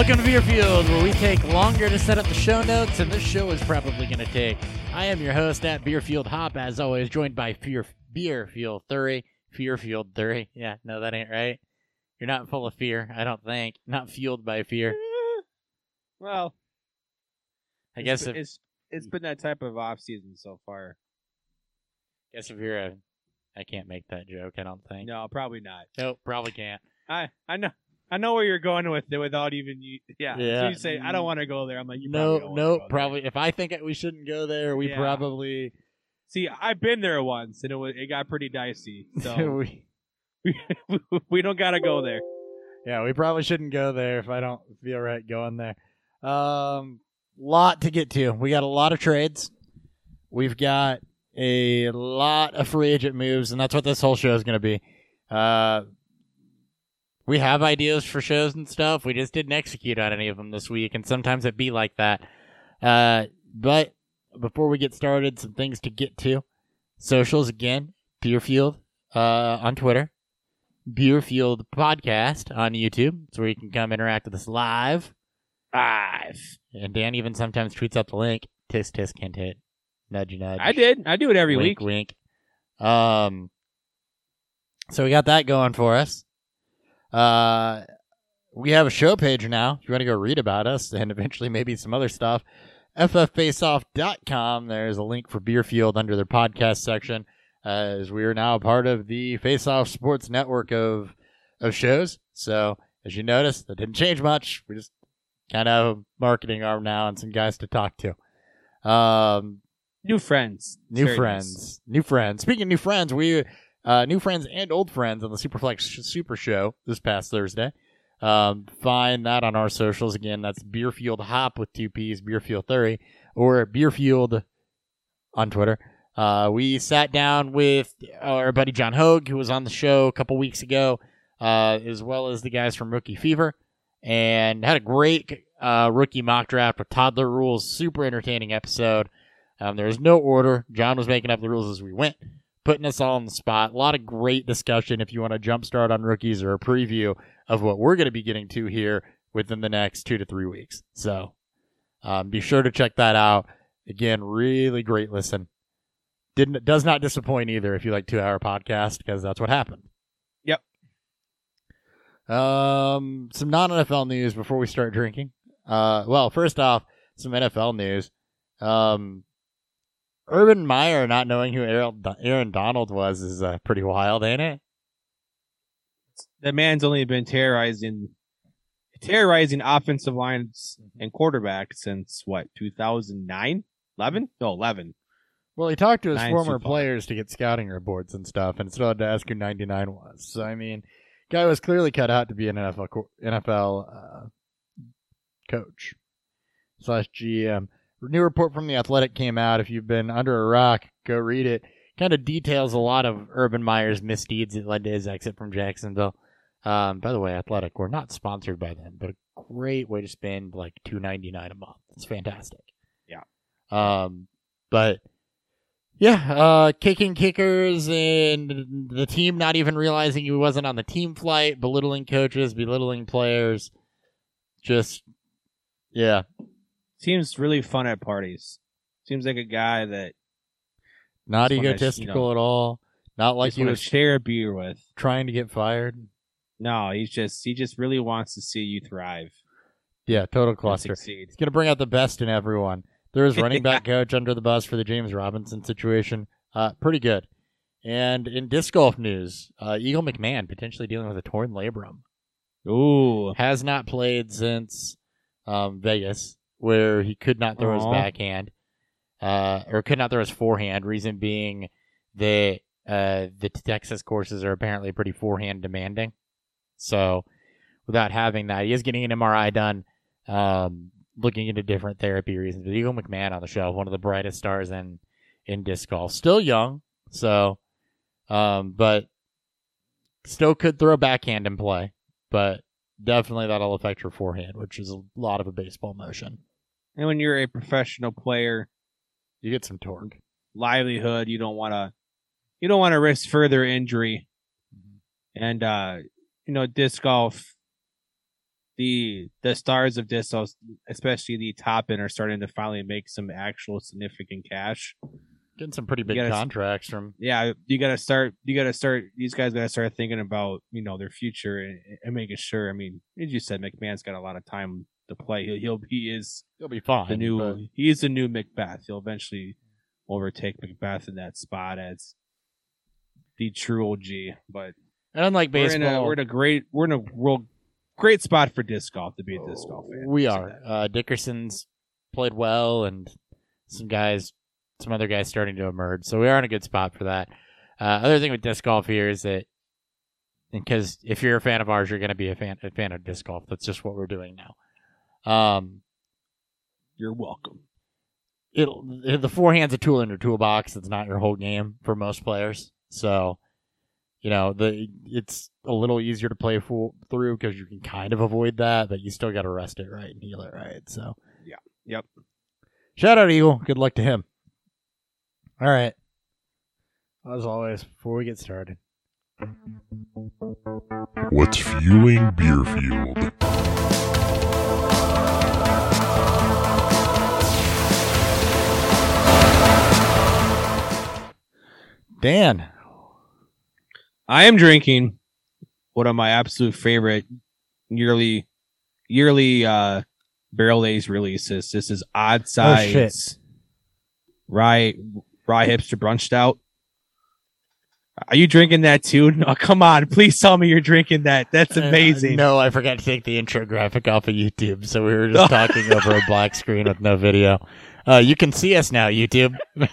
Welcome to Beerfield, where we take longer to set up the show notes, and this show is probably going to take. I am your host at Beerfield Hop, as always, joined by Fear Beerfield Thury. Fearfield Thury. Yeah, no, that ain't right. You're not full of fear, I don't think. Not fueled by fear. Well, I guess been- if it's it's been that type of off season so far. guess if you're a, I can't make that joke. I don't think. No, probably not. Nope, probably can't. I I know I know where you're going with it without even you. Yeah. Yeah. So you say I don't want to go there. I'm like you no, probably no, go there." probably. If I think we shouldn't go there, we Yeah. probably. See, I've been there once and it was it got pretty dicey. So we, we don't gotta go there. yeah, we probably shouldn't go there if I don't feel right going there. Um, lot to get to. We got a lot of trades. We've got a lot of free agent moves, and that's what this whole show is going to be. Uh, we have ideas for shows and stuff. We just didn't execute on any of them this week, and sometimes it be like that. Uh, but before we get started, some things to get to. Socials again, Beerfield uh, on Twitter, Beerfield Podcast on YouTube. It's where you can come interact with us live. Five. And Dan even sometimes tweets out the link. Tisk tisk hint hit. Nudge nudge. I did. I do it every wink, week. Wink. Um. So we got that going for us. Uh, we have a show page now. If you want to go read about us and eventually maybe some other stuff, fffaceoff.com. There's a link for Beerfield under their podcast section, uh, as we are now a part of the Face Off Sports network of of shows. So as you notice, that didn't change much. We just kind of a marketing arm now and some guys to talk to. Um, New friends. New Very friends. New friends. Speaking of new friends, we uh, new friends and old friends on the Superflex Super Show this past Thursday. Um, find that on our socials again. That's Beerfield Hop with two P's, Beerfield Thury, or Beerfield on Twitter. Uh, we sat down with our buddy John Hogue, who was on the show a couple weeks ago, uh, as well as the guys from Rookie Fever, and had a great uh, rookie mock draft with toddler rules. Super entertaining episode. Um, there was no order. John was making up the rules as we went, putting us all on the spot. A lot of great discussion if you want to jumpstart on rookies or a preview of what we're going to be getting to here within the next two to three weeks. So um, be sure to check that out. Again, really great listen. Didn't does not disappoint either if you like two hour podcast because that's what happened. Yep. Um, some non NFL news before we start drinking. Uh, well, first off, some NFL news. Um, Urban Meyer not knowing who Aaron, Aaron Donald was is uh, pretty wild, ain't it? The man's only been terrorizing terrorizing offensive lines and quarterbacks since what 2009 11 no 11 Well, he talked to his Nine's former players to get scouting reports and stuff, and still had to ask who 99 was. So, I mean, guy was clearly cut out to be an NFL NFL uh, coach slash GM. New report from the Athletic came out. If you've been under a rock, go read it. Kind of details a lot of Urban Meyer's misdeeds that led to his exit from Jacksonville. Um, by the way, Athletic, we're not sponsored by them, but a great way to spend like two ninety nine a month. It's fantastic. Yeah. Um, but yeah, uh, kicking kickers and the team not even realizing he wasn't on the team flight, belittling coaches, belittling players. Just, yeah, seems really fun at parties seems like a guy that not wanna, you egotistical know, at all. Not like you he want to was share a beer with trying to get fired. no he's just he just really wants to see you thrive Yeah, total cluster. He's gonna bring out the best in everyone. There was running back coach under the bus for the James Robinson situation. Uh, pretty good. And in disc golf news, uh, Eagle McMahon potentially dealing with a torn labrum. ooh Has not played since um, Vegas, where he could not throw his backhand, uh, or could not throw his forehand. Reason being that uh, the Texas courses are apparently pretty forehand demanding. So, without having that, he is getting an MRI done, um, looking into different therapy reasons. But Eagle McMahon on the show, one of the brightest stars in in disc golf, still young, so, um, but still could throw backhand in play, but definitely that'll affect your forehand, which is a lot of a baseball motion. And when you're a professional player You get some torque. livelihood you don't want to you don't want to risk further injury Mhm. and uh you know disc golf the the stars of discos, especially the top end, are starting to finally make some actual significant cash. Getting some pretty big gotta contracts from. Yeah, you got to start. You got to start. These guys got to start thinking about you know their future and, and making sure. I mean, as you said, McMahon's got a lot of time to play. He'll, he'll he is He'll be fine. the new. but- He is the new McBeth. He'll eventually overtake McBeth in that spot as the true OG. But and unlike we're in, a, baseball, we're in a great. We're in a real great spot for disc golf to be a disc golf fan. we are. Uh, Dickerson's played well, and some guys, some other guys starting to emerge. So we are in a good spot for that. Uh, other thing with disc golf here is that because if you're a fan of ours, you're going to be a fan a fan of disc golf. That's just what we're doing now. Um, You're welcome. it'll the forehand's a tool in your toolbox. It's not your whole game for most players. So, you know, the it's a little easier to play full through because you can kind of avoid that, but you still got to rest it right and heal it right. So, Yeah. Yep. Shout out to Eagle. Good luck to him. All right. As always, before we get started, What's fueling Beerfield? Dan. I am drinking one of my absolute favorite yearly yearly uh barrel days releases. This is Odd Side's Oh. Rye Rye Hipster Brunch Stout. Are you drinking that too? No, come on, please tell me you're drinking that. That's amazing. Uh, no, I forgot to take the intro graphic off of YouTube, so we were just talking over a black screen with no video. Uh, you can see us now, YouTube.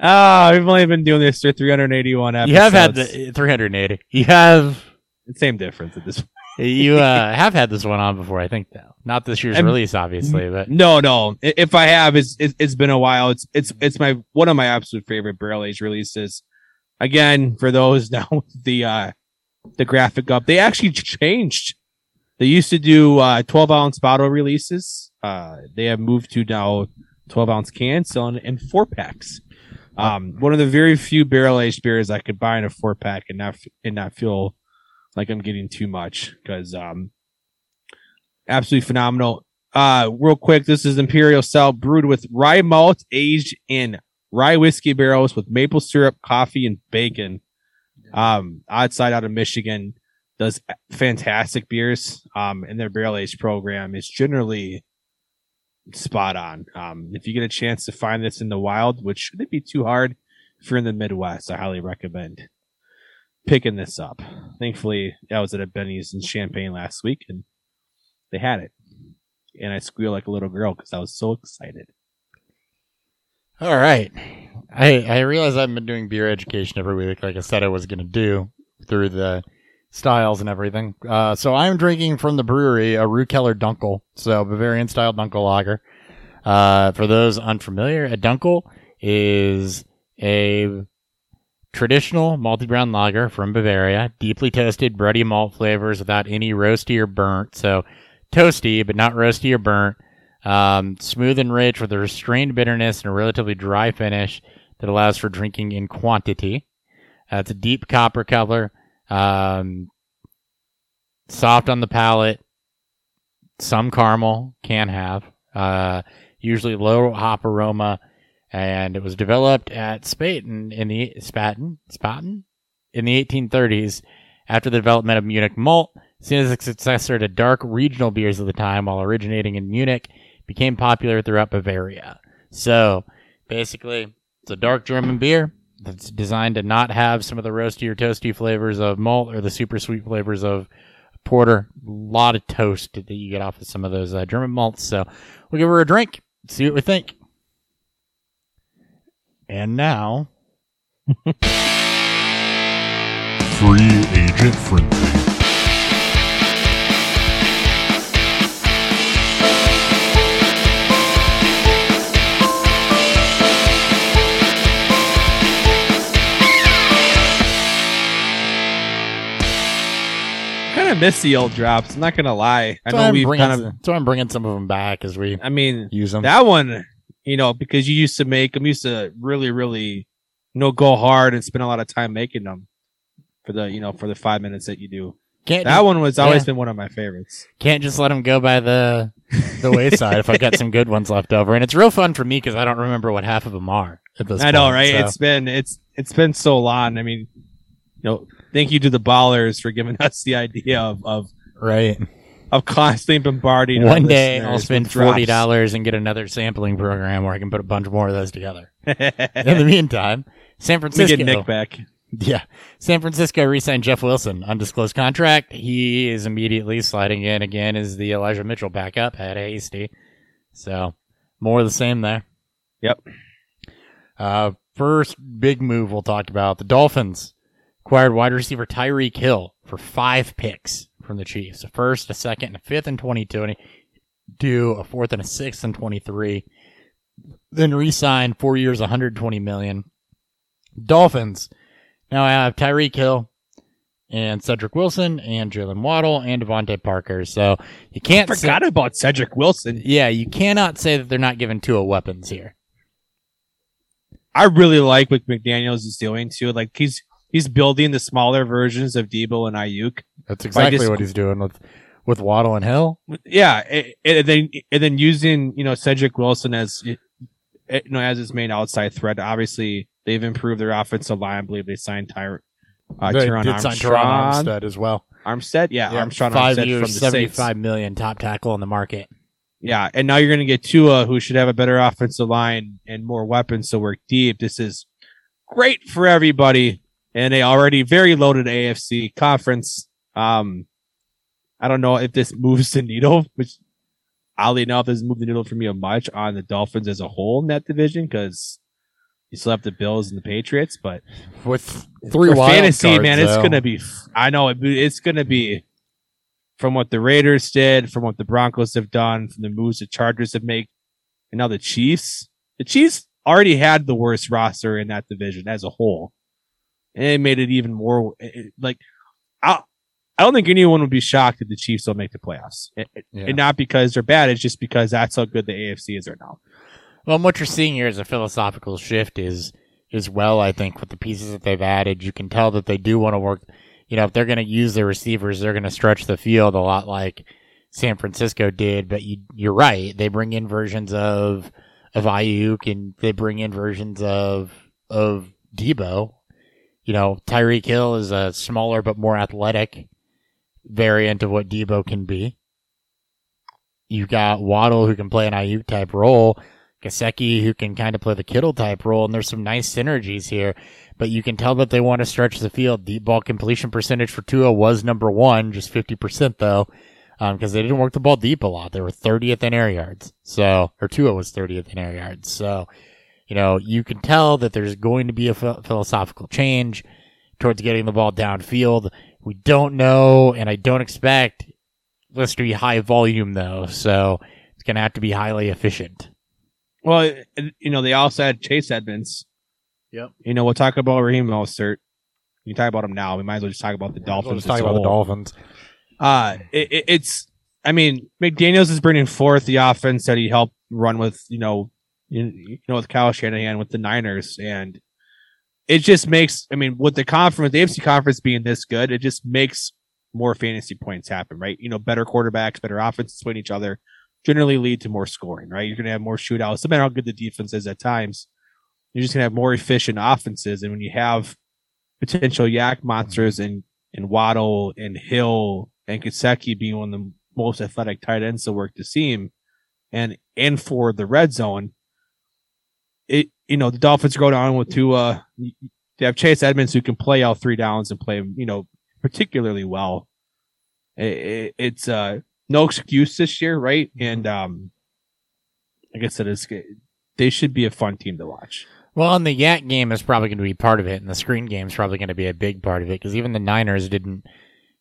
Ah, we've only been doing this for 381 episodes. You have had the 380. You have same difference at this. point. you uh, have had this one on before, I think. Though not this year's I'm- release, obviously, but No, no. If I have, it's, it's it's been a while. It's it's it's my one of my absolute favorite barrel age releases. Again, for those now, the uh the graphic up, they actually changed. They used to do uh 12 ounce bottle releases. Uh, they have moved to now 12 ounce cans selling in four packs. Um, one of the very few barrel aged beers I could buy in a four pack and not and not feel like I'm getting too much because um, absolutely phenomenal. Uh, real quick, this is Imperial Stout brewed with rye malt aged in rye whiskey barrels with maple syrup, coffee, and bacon. Um, Odd Side out of Michigan does fantastic beers. Um, and their barrel aged program is generally spot on. Um, if you get a chance to find this in the wild, which shouldn't be too hard if you're in the Midwest, I highly recommend picking this up. Thankfully, I was at a Binny's in Champaign last week and they had it. And I squealed like a little girl because I was so excited. All right. I I realize I've been doing beer education every week, like I said I was going to do through the styles and everything. Uh, so I'm drinking from the brewery a Rukeller Dunkel, so Bavarian style Dunkel lager. Uh, for those unfamiliar, a Dunkel is a traditional malty brown lager from Bavaria, deeply toasted, bready malt flavors without any roasty or burnt. So toasty, but not roasty or burnt. Um, smooth and rich with a restrained bitterness and a relatively dry finish that allows for drinking in quantity. Uh, it's a deep copper color, um, soft on the palate. Some caramel can have, uh, usually low hop aroma, and it was developed at Spaten in the Spaten Spaten in the 1830s after the development of Munich malt, seen as a successor to dark regional beers of the time, while originating in Munich became popular throughout Bavaria. So basically, it's a dark German beer that's designed to not have some of the roasty or toasty flavors of malt or the super sweet flavors of porter. A lot of toast that you get off of some of those uh, German malts. So we'll give her a drink, see what we think. And now, Free agent friendly. Of miss the old drops. I'm not gonna lie. I so know we've bringing, kind of. so I'm bringing some of them back as we I mean, use them. that one, you know, because you used to make them, used to really, really, you know, go hard and spend a lot of time making them for the, you know, for the five minutes that you do. Can't That one was always Yeah. been one of my favorites. can't just let them go by the the wayside if I got some good ones left over. And it's real fun for me because I don't remember what half of them are at this I know, point, right? so- It's been it's it's been so long. I mean, you know, thank you to the ballers for giving us the idea of of, right. of constantly bombarding. One day I'll spend forty dollars and get another sampling program where I can put a bunch more of those together. In the meantime, San Francisco. get Nick back. Yeah. San Francisco re-signed Jeff Wilson, undisclosed contract. He is immediately sliding in again as the Elijah Mitchell backup at Hasty. So more of the same there. Yep. Uh, first big move we'll talk about. The Dolphins acquired wide receiver Tyreek Hill for five picks from the Chiefs. A first, a second, and a fifth in 2022, a fourth and a sixth in 23. Then re-signed four years, 120 million. Dolphins now I have Tyreek Hill and Cedric Wilson and Jaylen Waddle and DeVante Parker. So you can't say- Forgot about Cedric Wilson. yeah, you cannot say that they're not giving Tua weapons here. I really like what McDaniel's is doing too. Like he's he's building the smaller versions of Debo and Aiyuk. That's exactly just- what he's doing with with Waddle and Hill. Yeah, a- and then and then using you know Cedric Wilson as you know as his main outside threat. Obviously, they've improved their offensive line. I believe they signed Tyre, uh, they Tyron did sign. Terron Armstead as well. Armstead, yeah, Armstrong five Armstead years, from the seventy Saints. five million, top tackle on the market. Yeah, and now you're going to get Tua, who should have a better offensive line and more weapons to work deep. This is great for everybody, and a already very loaded AFC conference. Um, I don't know if this moves the needle, which oddly enough doesn't move the needle for me much on the Dolphins as a whole in that division because you still have the Bills and the Patriots, but With three for wild fantasy, cards, man, it's though. gonna be. I know it, it's gonna be from what the Raiders did, from what the Broncos have done, from the moves the Chargers have made, and now the Chiefs. The Chiefs already had the worst roster in that division as a whole, and it made it even more it- like. I I don't think anyone would be shocked if the Chiefs don't make the playoffs, it- Yeah. and not because they're bad. It's just because that's how good the AFC is right now. Well, what you're seeing here is a philosophical shift is as well. I think with the pieces that they've added, you can tell that they do want to work. You know, if they're going to use their receivers, they're going to stretch the field a lot like San Francisco did. But you, you're right; they bring in versions of of Aiyuk and they bring in versions of of Debo. You know, Tyreek Hill is a smaller but more athletic variant of what Debo can be. You've got Waddle who can play an Aiyuk type role. Gesicki who can kind of play the Kittle type role, and there's some nice synergies here. But you can tell that they want to stretch the field. Deep ball completion percentage for Tua was number one, just 50% though, um, because they didn't work the ball deep a lot. They were 30th in air yards. So, or Tua was 30th in air yards. So, you know, you can tell that there's going to be a ph- philosophical change towards getting the ball downfield. We don't know, and I don't expect this to be high volume though. So it's going to have to be highly efficient. Well, it- it- you know, they also had Chase Edmonds. Yep. You know, we'll talk about Raheem Mostert. We can talk about him now. We might as well just talk about the Dolphins. Let's talk about the. Dolphins. Uh, it, it- it's, I mean, McDaniel's is bringing forth the offense that he helped run with, you know, you, know, with Kyle Shanahan with the Niners. And it just makes, I mean, with the conference, the AFC conference being this good, it just makes more fantasy points happen, right? You know, better quarterbacks, better offenses between each other generally lead to more scoring, right? You're going to have more shootouts, no matter how good the defense is at times. You're just going to have more efficient offenses. And when you have potential YAC monsters and, and Waddle and Hill and Gesicki being one of the most athletic tight ends to work the seam and, and for the red zone, it, you know, the Dolphins go down with two, uh, they have Chase Edmonds who can play all three downs and play, you know, particularly well. It, it, it's, uh, no excuse this year, right? And, um, like I said, it's, they should be a fun team to watch. Well, and the YAC game is probably going to be part of it, and the screen game is probably going to be a big part of it because even the Niners didn't,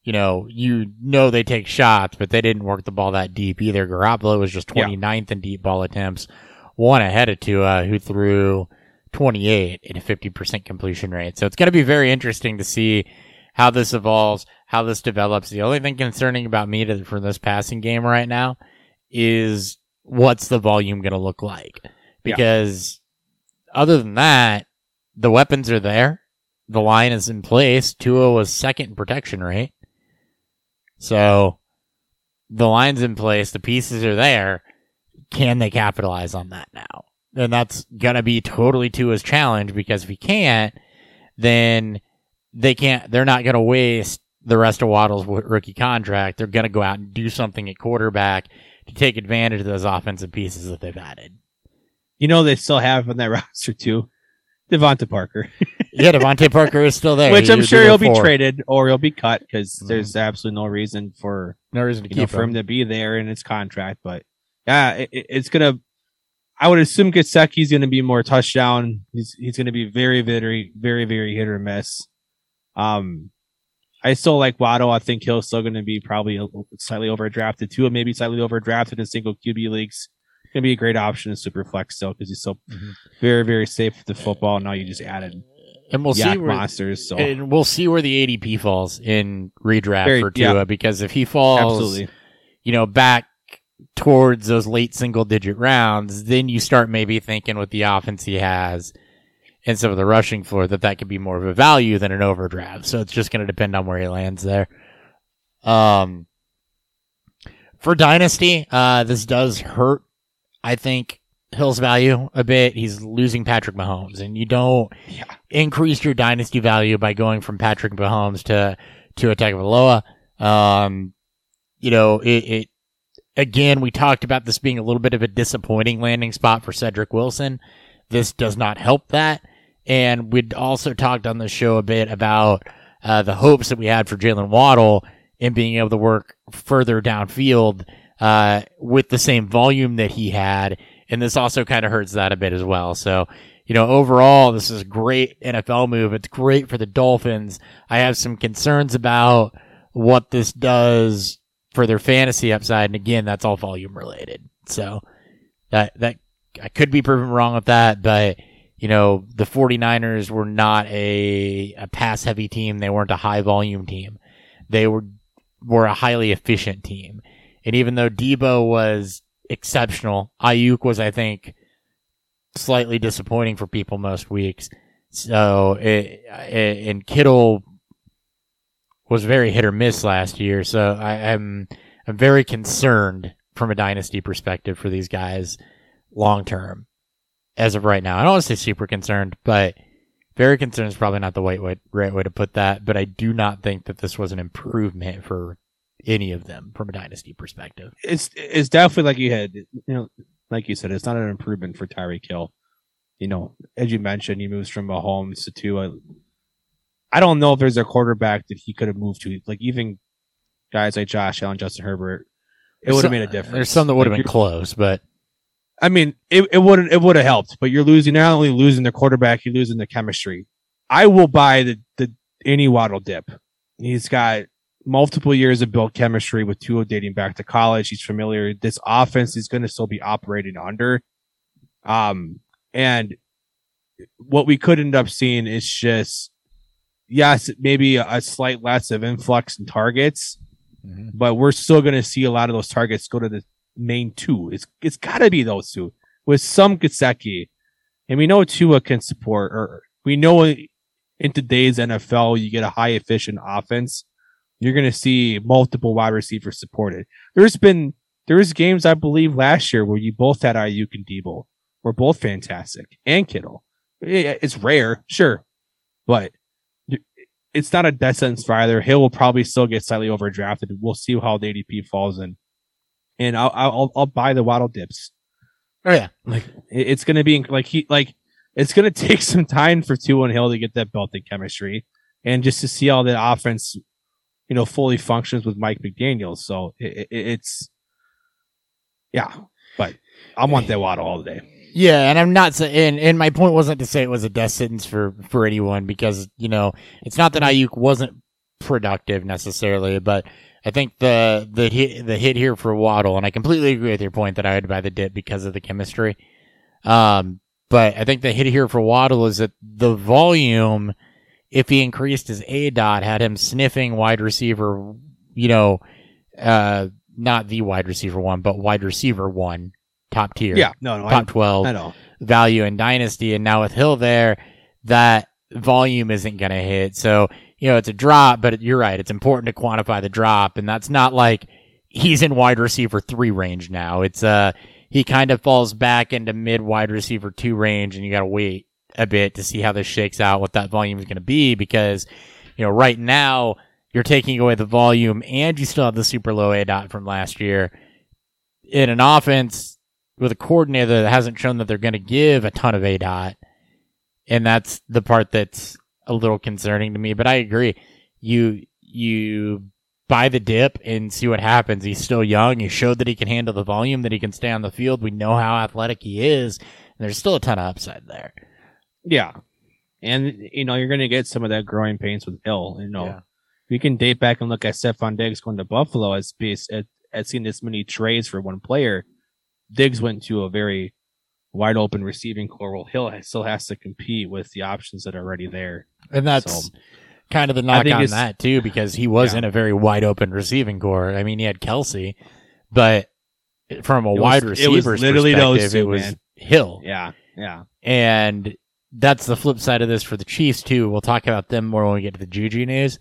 you know, you know they take shots, but they didn't work the ball that deep either. Garoppolo was just Yeah. 29th in deep ball attempts, one ahead of Tua, who threw 28 in a 50% completion rate. So it's going to be very interesting to see how this evolves, how this develops. The only thing concerning about me to, for this passing game right now is what's the volume going to look like? Yeah. Because other than that, the weapons are there. The line is in place. Tua was second in protection rate. So the line's in place, the pieces are there. Can they capitalize on that now? And that's gonna be totally Tua's challenge because if he can't, then they can't. They're not gonna waste the rest of Waddle's rookie contract. They're gonna go out and do something at quarterback to take advantage of those offensive pieces that they've added. You know they still have on that roster too, DeVante Parker, Yeah, DeVante Parker is still there, which I'm he sure he'll be traded or he'll be cut because Mhm. there's absolutely no reason for No reason to keep for him. to be there in his contract. But yeah, it, it- it's gonna. I would assume Gesicki's going to be more touchdown. He's he's going to be very very very very hit or miss. Um, I still like Waddle. I think he'll still to be probably a, slightly overdrafted too, and maybe slightly overdrafted in single QB leagues. Going to be a great option in super flex still because he's so Mhm. very very safe with the football. Now you just added And we'll YAC see where monsters. So and we'll see where the ADP falls in redraft Very- for Tua because if he falls, absolutely. you know, back towards those late single digit rounds, then you start maybe thinking with the offense he has and some of the rushing floor that that could be more of a value than an overdraft. So it's just going to depend on where he lands there. Um, for Dynasty, uh, this does hurt, I think, Hill's value a bit. He's losing Patrick Mahomes, and you don't Yeah. increase your Dynasty value by going from Patrick Mahomes to, to a Tagovailoa. Um, you know, it, it, again, we talked about this being a little bit of a disappointing landing spot for Cedric Wilson. This does not help that. And we'd also talked on the show a bit about uh, the hopes that we had for Jaylen Waddle in being able to work further downfield uh, with the same volume that he had. And this also kind of hurts that a bit as well. So, you know, overall, this is a great NFL move. It's great for the Dolphins. I have some concerns about what this does for their fantasy upside. And again, that's all volume related. So that, that, I could be proven wrong with that, but you know, the 49ers were not a, a pass heavy team. They weren't a high volume team. They were, were a highly efficient team. And even though Debo was exceptional, Aiyuk was, I think, slightly disappointing for people most weeks. So, it, it, and Kittle was very hit or miss last year. So I, am I'm very concerned from a dynasty perspective for these guys long term as of right now. I don't want to say super concerned, but very concerned is probably not the right way, right way to put that. But I do not think that this was an improvement for any of them from a dynasty perspective. it's it's definitely like you had, you know, like you said, it's not an improvement for Tyreek Hill. You know, as you mentioned, he moves from Mahomes to Tua. I don't know if there's a quarterback that he could have moved to, like even guys like Josh Allen, Justin Herbert. It would have made a difference. There's some that would have Like, been close, but I mean, it, it would it would have helped, but you're losing not only losing the quarterback, you're losing the chemistry. I will buy the the any Waddle dip. He's got multiple years of built chemistry with Tua dating back to college. He's familiar. This offense is going to still be operating under. Um, and what we could end up seeing is just yes, maybe a, slight less of influx in targets, mm-hmm. but we're still going to see a lot of those targets go to the main two. It's it's got to be those two with some Gesicki, and we know Tua can support. Or we know in today's NFL, you get a high efficient offense. You're going to see multiple wide receivers supported. There's been there's games I believe last year where you both had Aiyuk and Debo were both fantastic and Kittle. It's rare, sure, but it's not a death sentence for either. Hill will probably still get slightly overdrafted. We'll see how the ADP falls in, and I'll I'll, I'll buy the Waddle dips. oh yeah, Like it's gonna be like he like it's gonna take some time for Tua and Hill to get that in chemistry, and just to see how the offense, you know, fully functions with Mike McDaniel. So it, it, it's yeah, but I want that Waddle all day. Yeah, and I'm not saying, and, and my point wasn't to say it was a death sentence for for anyone because you know it's not that Aiyuk wasn't productive necessarily, but I think the the hit the hit here for Waddle, and I completely agree with your point that I would buy the dip because of the chemistry. Um, but I think the hit here for Waddle is that the volume, if he increased his aDOT, had him sniffing wide receiver, you know, uh, not the wide receiver one, but wide receiver one, top tier Yeah, no, no, top 12 I, I know. value in dynasty and now with hill there that volume isn't going to hit so you know, it's a drop, but you're right. It's important to quantify the drop. And that's not like he's in wide receiver three range now. It's, uh, he kind of falls back into mid wide receiver two range and you got to wait a bit to see how this shakes out, what that volume is going to be because, you know, right now you're taking away the volume and you still have the super low aDOT from last year in an offense with a coordinator that hasn't shown that they're going to give a ton of aDOT. And that's the part that's a little concerning to me, but I agree. You, you buy the dip and see what happens. He's still young. He showed that he can handle the volume, that he can stay on the field. We know how athletic he is. And there's still a ton of upside there. Yeah. And, you know, you're going to get some of that growing pains with Hill. You know, Yeah. we can date back and look at Stefon Diggs going to Buffalo as as at seeing this many trades for one player. Diggs went to a very wide open receiving core. Well, Hill still has to compete with the options that are already there. And that's So- kind of the knock on that too, because he was Yeah. in a very wide open receiving core. I mean, he had Kelce, but from a was- wide receiver's literally perspective, two, it was man. Hill. Yeah. Yeah. And that's the flip side of this for the Chiefs too. We'll talk about them more when we get to the Juju news.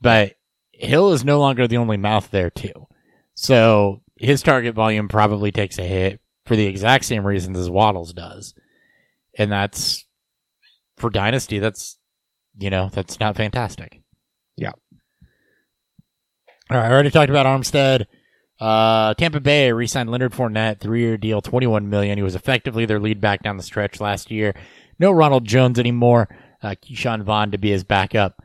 But Hill is no longer the only mouth there too. So his target volume probably takes a hit for the exact same reasons as Waddles does. And that's for Dynasty, that's you know, that's not fantastic. Yeah. All right, I already talked about Armstead. Uh, Tampa Bay re-signed Leonard Fournette, three-year deal, twenty-one million. He was effectively their lead back down the stretch last year. No Ronald Jones anymore. Uh, Ke'Shawn Vaughn to be his backup.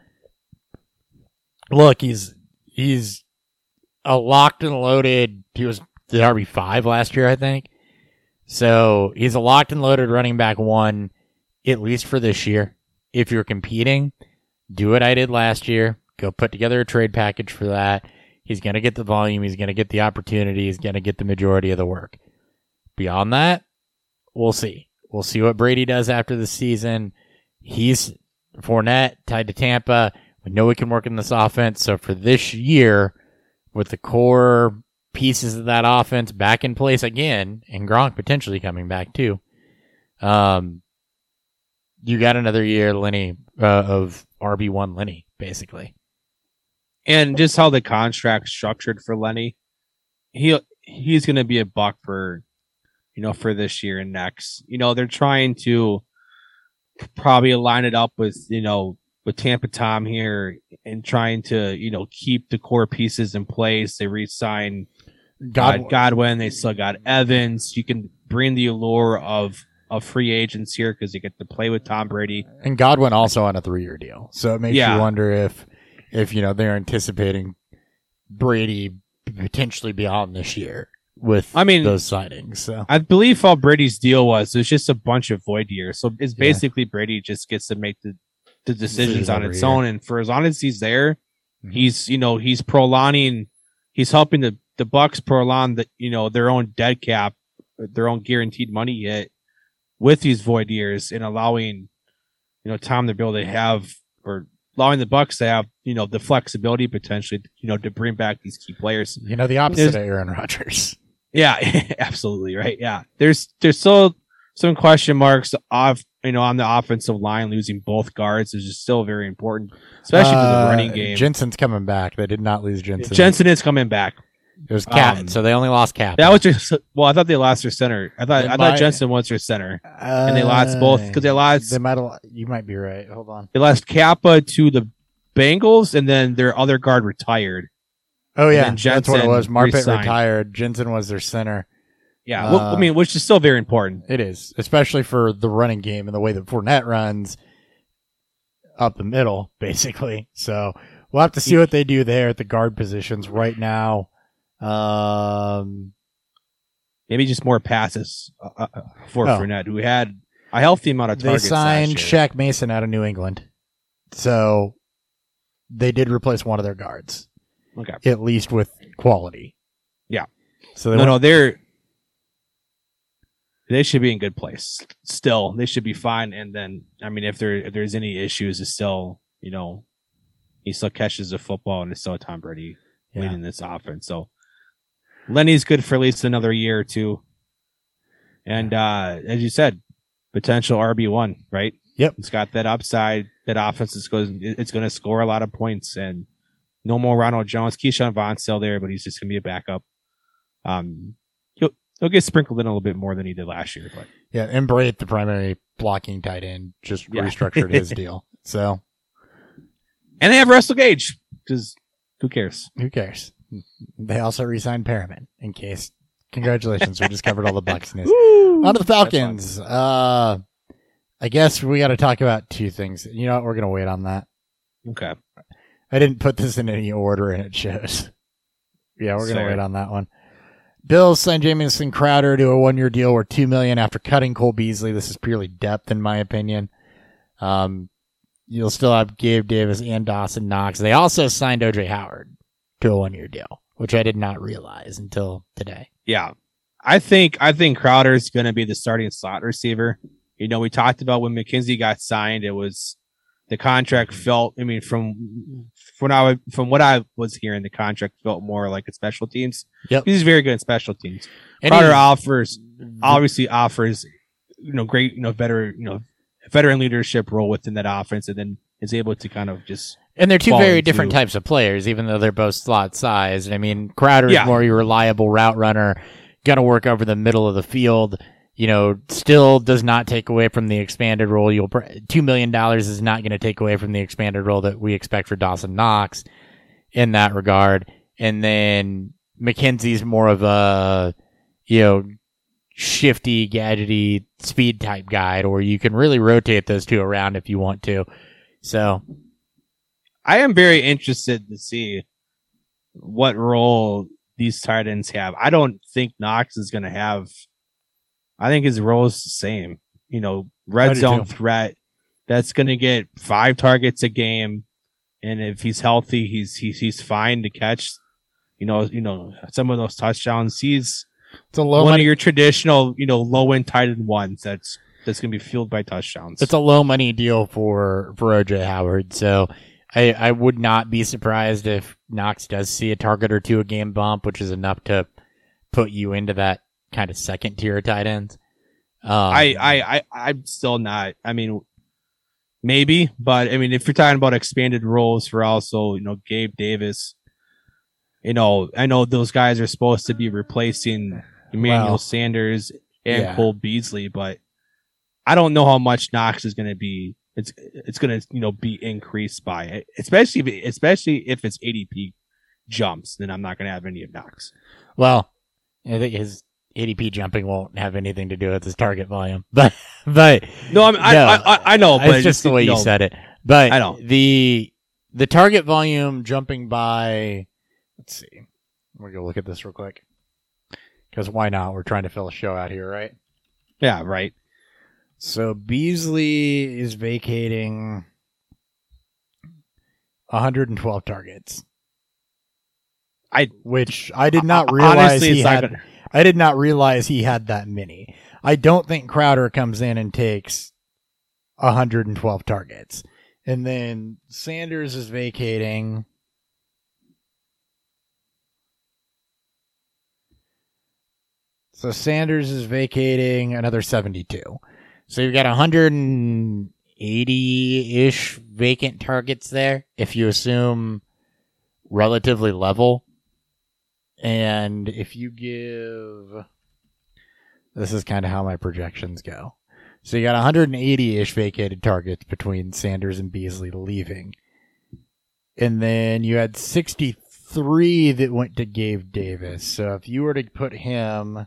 Look, he's he's a locked and loaded. He was the RB five last year, I think. So he's a locked and loaded running back one, at least for this year. If you're competing, do what I did last year. Go put together a trade package for that. He's going to get the volume. He's going to get the opportunity. He's going to get the majority of the work. Beyond that, we'll see. We'll see what Brady does after the season. He's Fournette tied to Tampa. We know we can work in this offense. So for this year, with the core pieces of that offense back in place again, and Gronk potentially coming back too, um, you got another year, Lenny, uh, of RB one Lenny, basically. and just how the contract structured for Lenny, he he's going to be a buck for you know for this year and next. You know they're trying to probably line it up with you know with Tampa Tom here and trying to you know keep the core pieces in place. They re-sign uh, God, God, Godwin. They still got Evans. You can bring the allure of of free agents here because you get to play with Tom Brady. and Godwin also on a three year deal. So it makes Yeah. you wonder if, if you know they're anticipating Brady potentially beyond this year with I mean, those signings. So I believe all Brady's deal was. It was just a bunch of void years. So it's Yeah. basically Brady just gets to make the, the decisions on its year. own. And for as long as he's there, Mhm. he's, you know, he's prolonging, he's helping the, the Bucks prolong the, you know, their own dead cap, their own guaranteed money hit with these void years and allowing, you know, Tom to be able to have, or allowing the Bucks to have, you know, the flexibility potentially, you know, to bring back these key players. you know the opposite There's- of Aaron Rodgers. Yeah, absolutely right. Yeah, there's there's still some question marks off you know on the offensive line losing both guards is just still very important, especially to the Uh, running game. Jensen's coming back. They did not lose Jensen. Jensen is coming back. it was Cap, um, so they only lost Cap. That was just well. I thought they lost their center. I thought They I might- thought Jensen was their center, and they lost both because they lost They might. have You might be right. Hold on. they lost Cappa to the Bengals, and then their other guard retired. Oh And yeah, that's what it was. Marpet resigned. retired. Jensen was their center. Yeah, well, I Uh, mean, which is still very important. It is, especially for the running game and the way that Fournette runs up the middle, basically. So we'll have to see what they do there at the guard positions right now. Um, Maybe just more passes uh, uh, for Oh. Fournette, who had a healthy amount of they signed. Shaq Mason out of New England, so they did replace one of their guards, Okay. at least with quality. Yeah. So they no, went- no, they're they should be in good place. Still, they should be fine. And then, I mean, if there if there's any issues, it's still you know he still catches the football and it's still Tom Brady yeah. leading this offense. So Lenny's good for at least another year or two. And uh as you said, potential RB one, right? Yep. it's got that upside. that offense is going it's going to score a lot of points and no more Ronald Jones. Ke'Shawn Vaughn's still there, but he's just going to be a backup. Um, he'll get sprinkled in a little bit more than he did last year, but Yeah, and Brate, the primary blocking tight end, just Yeah. restructured his deal. So and they have Russell Gage because who cares? who cares? They also re-signed Perriman in case. Congratulations, we just covered all the Bucks news. On to the Falcons. Uh, I guess we got to talk about two things. You know what? We're gonna wait on that. Okay, I didn't put this in any order, and it shows. Yeah, we're gonna wait on that one. Bills signed Jamison Crowder to a one-year deal worth two million after cutting Cole Beasley. This is purely depth, in my opinion. Um, you'll still have Gabe Davis and Dawson Knox. They also signed OJ Howard to a one-year deal, which I did not realize until today. yeah, I think I think Crowder's going to be the starting slot receiver. You know, we talked about when McKenzie got signed, it was the contract felt. I mean, from from what I from what I was hearing, the contract felt more like a special teams. Yep. he's very good at special teams. And he's- offers obviously offers you know great you know better you know veteran leadership role within that offense, and then is able to kind of just And they're two very into- different types of players, even though they're both slot sized. And i mean, Crowder Yeah. is more your reliable route runner, gonna work over the middle of the field. You know, still does not take away from the expanded role. You'll two million dollars is not going to take away from the expanded role that we expect for Dawson Knox in that regard. And then McKenzie's more of a you know shifty, gadgety, speed type guide, or you can really rotate those two around if you want to. So I am very interested to see what role these tight ends have. I don't think Knox is going to have. I think his role is the same. You know, red zone too. threat that's going to get five targets a game, and if he's healthy, he's he's he's fine to catch. You know, you know some of those touchdowns. He's it's a low one money of your traditional, you know, low end tight end ones. That's that's going to be fueled by touchdowns. it's a low money deal for for OJ Howard. So I I would not be surprised if Knox does see a target or two a game bump, which is enough to put you into that kind of second tier tight ends. Um, I, I, I, I'm still not. I mean, maybe, but I mean, if you're talking about expanded roles for also, you know, Gabe Davis, you know, I know those guys are supposed to be replacing Emmanuel Well, Sanders and yeah. Cole Beasley, but I don't know how much Knox is going to be. It's, it's going to, you know, be increased by, it, especially, if, especially if it's ADP jumps, then I'm not going to have any of Knox. well, I think his ADP jumping won't have anything to do with his target volume, but but No, I, mean, No. I, I, I know, but it's just the way you said it. But I know. the the target volume jumping by. Let's see. We're gonna look at this real quick. Because why not? We're trying to fill a show out here, right? Yeah, right. So Beasley is vacating 112 targets. I- which I did not realize honestly, he it's not had. gonna- I did not realize he had that many. I don't think Crowder comes in and takes 112 targets. And then Sanders is vacating. So Sanders is vacating another 72. So you've got 180 ish vacant targets there if you assume relatively level. And if you give. This is kind of how my projections go. So you got 180 ish vacated targets between Sanders and Beasley leaving. And then you had 63 that went to Gabe Davis. So if you were to put him.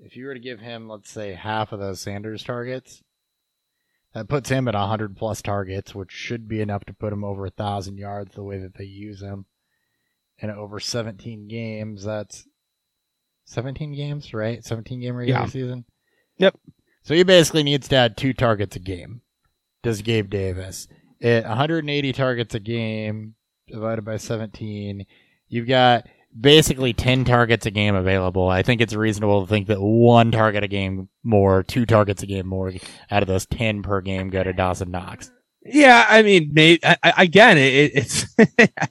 If you were to give him, let's say, half of those Sanders targets, that puts him at 100 plus targets, which should be enough to put him over a 1,000 yards the way that they use him. And over 17 games, that's 17 games, right? 17 game regular Yeah. season? Yep. So he basically needs to add two targets a game. Does Gabe Davis. At 180 targets a game divided by 17, you've got basically 10 targets a game available. I think it's reasonable to think that one target a game more, two targets a game more out of those 10 per game go to Dawson Knox. Yeah, I mean, maybe, I, I, again, it, it's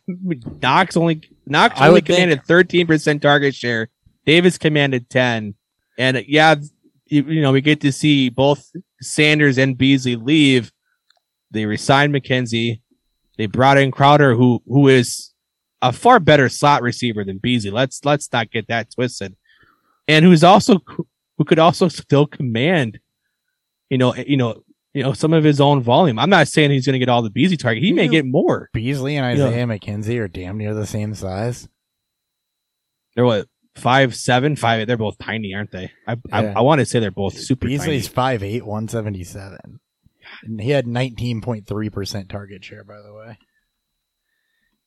Knox only Knox only commanded thirteen percent target share. Davis commanded ten, and uh, yeah, you, you know we get to see both Sanders and Beasley leave. they resigned McKenzie. They brought in Crowder, who who is a far better slot receiver than Beasley. Let's let's not get that twisted. And who's also who could also still command, you know, you know, you know, some of his own volume. I'm not saying he's going to get all the Beasley target. He may Yeah. get more. Beasley and Isaiah McKenzie are damn near the same size. They're what five seven five. They're both tiny, aren't they? I I, Yeah. I want to say they're both super Beasley's tiny. 5'8", 177. And he had 19.3% target share, by the way.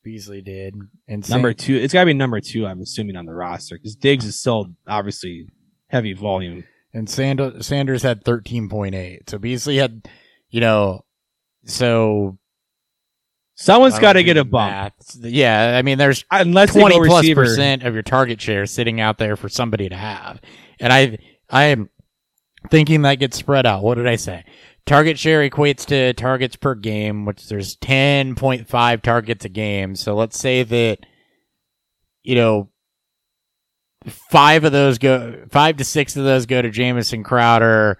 Beasley did. And Number two, it's got to be number two. I'm assuming on the roster because Diggs is still obviously heavy volume. And Sand- Sanders had 13.8. So Beasley had, you know, so someone's got to get a bump math. Yeah, I mean, there's unless twenty go plus receiver. percent of your target share sitting out there for somebody to have. And I I am thinking that gets spread out. What did I say? Target share equates to targets per game, which there's ten point five targets a game. So let's say that you know five of those go five to six of those go to Jamison Crowder,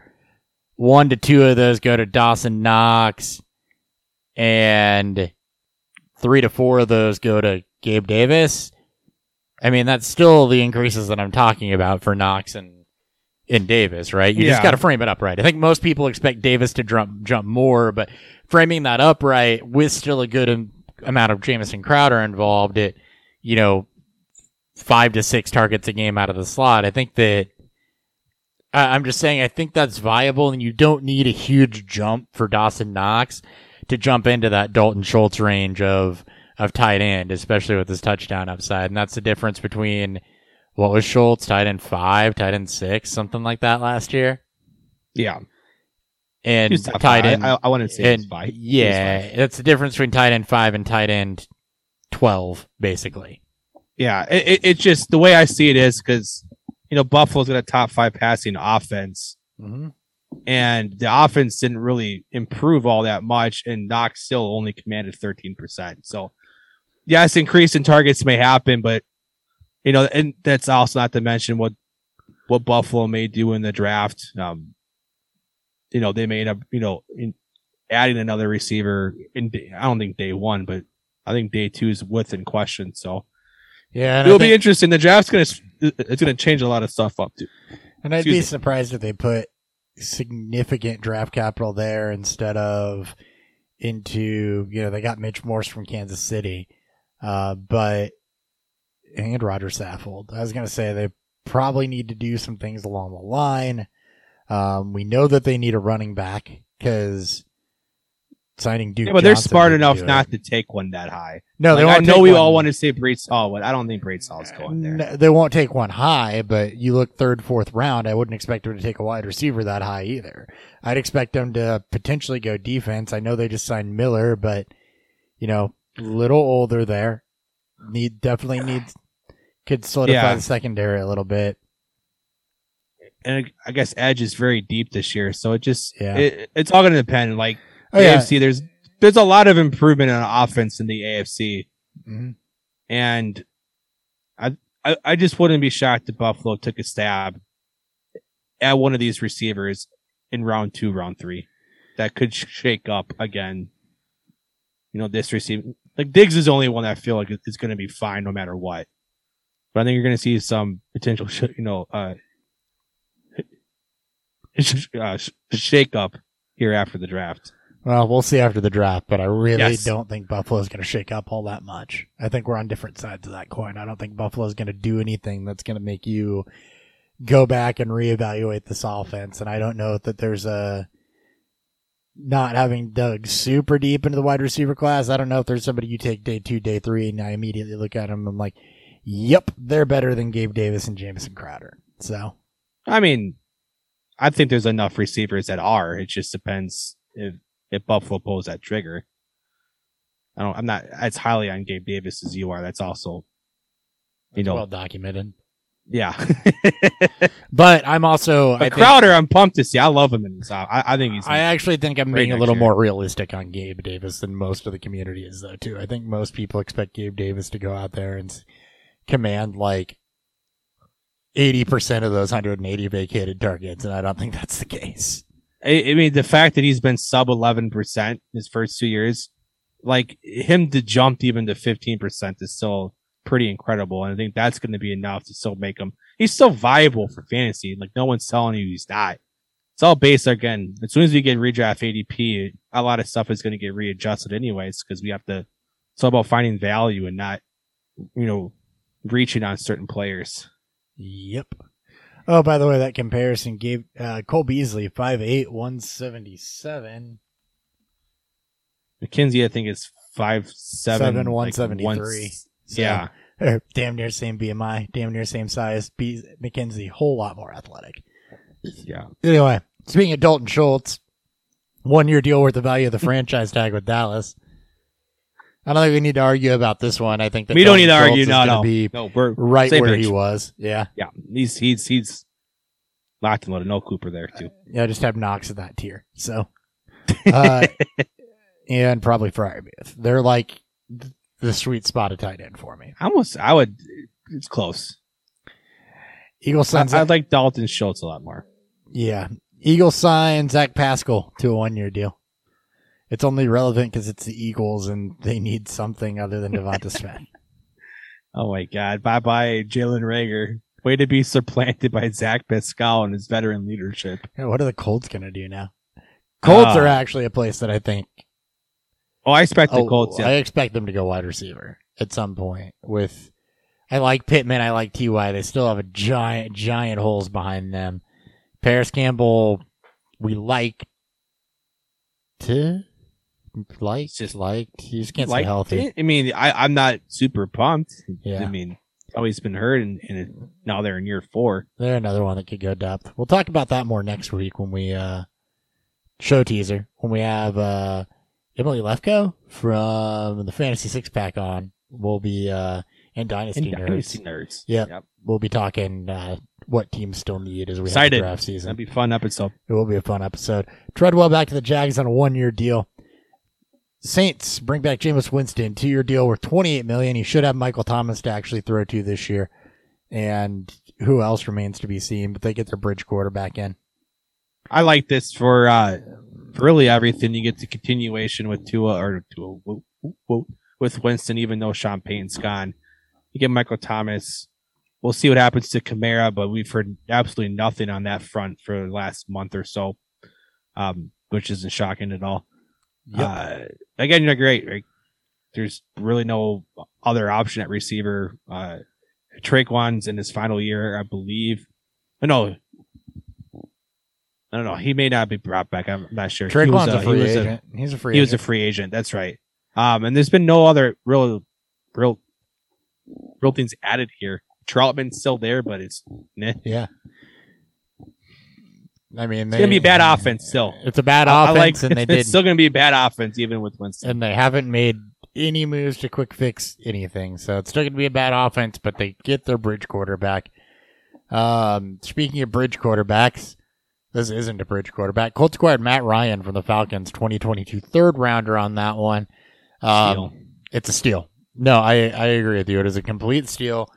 one to two of those go to Dawson Knox, and three to four of those go to Gabe Davis. I mean, that's still the increases that I'm talking about for Knox and in Davis, right? You just got to frame it up right. I think most people expect Davis to jump jump more, but framing that up right with still a good amount of Jamison Crowder involved, it you know five to six targets a game out of the slot. I think that I'm just saying I think that's viable, and you don't need a huge jump for Dawson Knox to jump into that Dalton Schultz range of of tight end, especially with his touchdown upside. And that's the difference between what was Schultz, tight end five, tight end six, something like that last year. Yeah, And tight five. end I, I, want to say and five. Yeah, that's the difference between tight end five and tight end twelve, basically. Yeah. It, it, it's just the way I see it is because you know Buffalo's got a top five passing offense, Mm-hmm. and the offense didn't really improve all that much, and Knox still only commanded thirteen percent. So yes, increase in targets may happen, but you know, and that's also not to mention what what Buffalo may do in the draft. Um, you know, they may end up, you know, in adding another receiver in day, I don't think day one, but I think day two is within question. So Yeah, and it'll be interesting. The draft's gonna it's gonna change a lot of stuff up too. And I'd Excuse be me. surprised if they put significant draft capital there instead of into, you know, they got Mitch Morse from Kansas City, uh, but, and Roger Saffold. I was going to say they probably need to do some things along the line. Um, we know that they need a running back because signing Duke. Yeah, but they're Johnson smart enough not to take one that high. No, they Like, I won't know take we one- all want to say Breece Hall, but I don't think Breece Hall's going there. N- They won't take one high, but you look third, fourth round. I wouldn't expect them to take a wide receiver that high either. I'd expect them to potentially go defense. I know they just signed Miller, but you know, little older there. Need definitely needs could solidify Yeah. the secondary a little bit. And I- I guess Edge is very deep this year, so it just Yeah. it, it's all going to depend. Like Oh, yeah. AFC, there's there's a lot of improvement on offense in the AFC, Mhm. and I, I I just wouldn't be shocked if Buffalo took a stab at one of these receivers in round two, round three, that could shake up again. You know, this receiver like Diggs is the only one that I feel like is going to be fine no matter what. But I think you're going to see some potential, sh- you know, uh, uh, sh- shake up here after the draft. Well, we'll see after the draft, but I really Yes. don't think Buffalo's going to shake up all that much. I think we're on different sides of that coin. I don't think Buffalo's going to do anything that's going to make you go back and reevaluate this offense. And I don't know that there's a not having dug super deep into the wide receiver class. I don't know if there's somebody you take day two, day three, and I immediately look at them and I'm like, yep, they're better than Gabe Davis and Jameson Crowder. So I mean, I think there's enough receivers that are. It just depends if if Buffalo pulls that trigger. I don't. I'm not as highly on Gabe Davis as you are. That's also, you it's know, well documented. yeah. But I'm also I but think- Crowder, I'm pumped to see. I love him in this. I, I think he's. I actually think I'm being a little year. more realistic on Gabe Davis than most of the community is, though. Too, I think most people expect Gabe Davis to go out there and command like eighty percent of those 180 vacated targets, and I don't think that's the case. I, mean, the fact that he's been sub 11% his first two years, like him to jump even to 15% is still pretty incredible. And I think that's going to be enough to still make him, he's still viable for fantasy. Like no one's telling you he's not. It's all based again. As soon as we get redraft ADP, a lot of stuff is going to get readjusted anyways, because we have to, it's all about finding value and not, you know, reaching on certain players. Yep. Oh, by the way, that comparison gave uh, Cole Beasley 5'8", 177. McKenzie, I think is five seven, Seven, like, 173. one- So, yeah, or damn near same BMI, damn near same size. Be- McKenzie, whole lot more athletic. yeah. Anyway, speaking of Dalton Schultz, one year deal worth the value of the franchise tag with Dallas. I don't think we need to argue about this one. I think that we don't Dalton need to Schultz argue. is No, be no. We're right where page. he was. Yeah, Yeah, he's he's he's locked and loaded. No Cooper there too. yeah. I just have Knox at that tier. So, uh, and probably Freiermuth. They're like the sweet spot of tight end for me. I almost I would. It's close. Eagle I, signs. I like Dalton Schultz a lot more. yeah, Eagle sign Zach Pascal to a one year deal. It's only relevant because it's the Eagles and they need something other than DeVonta Smith. Oh my God! Bye bye, Jalen Reagor. Way to be supplanted by Zach Pascal and his veteran leadership. Yeah, What are the Colts going to do now? Colts Uh, are actually a place that I think. Oh, I expect the Oh, Colts. Yeah. I expect them to go wide receiver at some point. With, I like Pittman. I like Ty. They still have a giant, giant holes behind them. Parris Campbell, we like to like It's just- like he just can't stay healthy. I mean, I I'm not super pumped. Yeah. I mean, always been hurt, and, and now they're in year four. They're another one that could go depth. We'll talk about that more next week when we uh show teaser when we have uh Emily Lefko from the Fantasy Six Pack on. We'll be uh and Dynasty And Nerds. Dynasty nerds. Yep. Yep. We'll be talking uh what teams still need as we Excited. have the draft season. That'd be a fun episode. It will be a fun episode. Treadwell back to the Jags on a one year deal. Saints bring back Jameis Winston, two year deal worth twenty eight million. You should have Michael Thomas to actually throw to this year. And who else remains to be seen, but they get their bridge quarterback in. I like this for uh really everything. You get the continuation with Tua or Tua with Winston, even though Sean Payton's gone. You get Michael Thomas. We'll see what happens to Kamara, but we've heard absolutely nothing on that front for the last month or so, um, which isn't shocking at all. Uh, again, you're great. Right? There's really no other option at receiver. Uh, Tre'Quan's in his final year, I believe. Uh, No, I don't know. He may not be brought back. I'm not sure. He was Tre'Quan's a he free was agent. He's a free he was a free agent. That's right. Um, and there's been no other real, real, real things added here. Trautman's still there, but it's meh. yeah. I mean, It's gonna be a bad offense still. It's a bad I- I offense, like, and they it's did, still going to be a bad offense even with Winston. and they haven't made any moves to quick fix anything. So it's still going to be a bad offense, but they get their bridge quarterback. Um, speaking of bridge quarterbacks, this isn't a bridge quarterback. Colts acquired Matt Ryan from the Falcons, 2022 third rounder on that one. Um, Steal. It's a steal. No, I, I agree with you. It is a complete steal.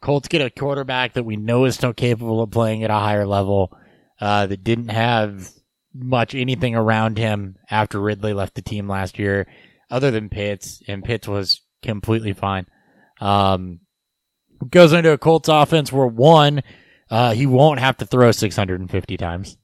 Colts get a quarterback that we know is still capable of playing at a higher level, uh, that didn't have much anything around him after Ridley left the team last year, other than Pitts, and Pitts was completely fine. Um, goes into a Colts offense where one, uh, he won't have to throw 650 times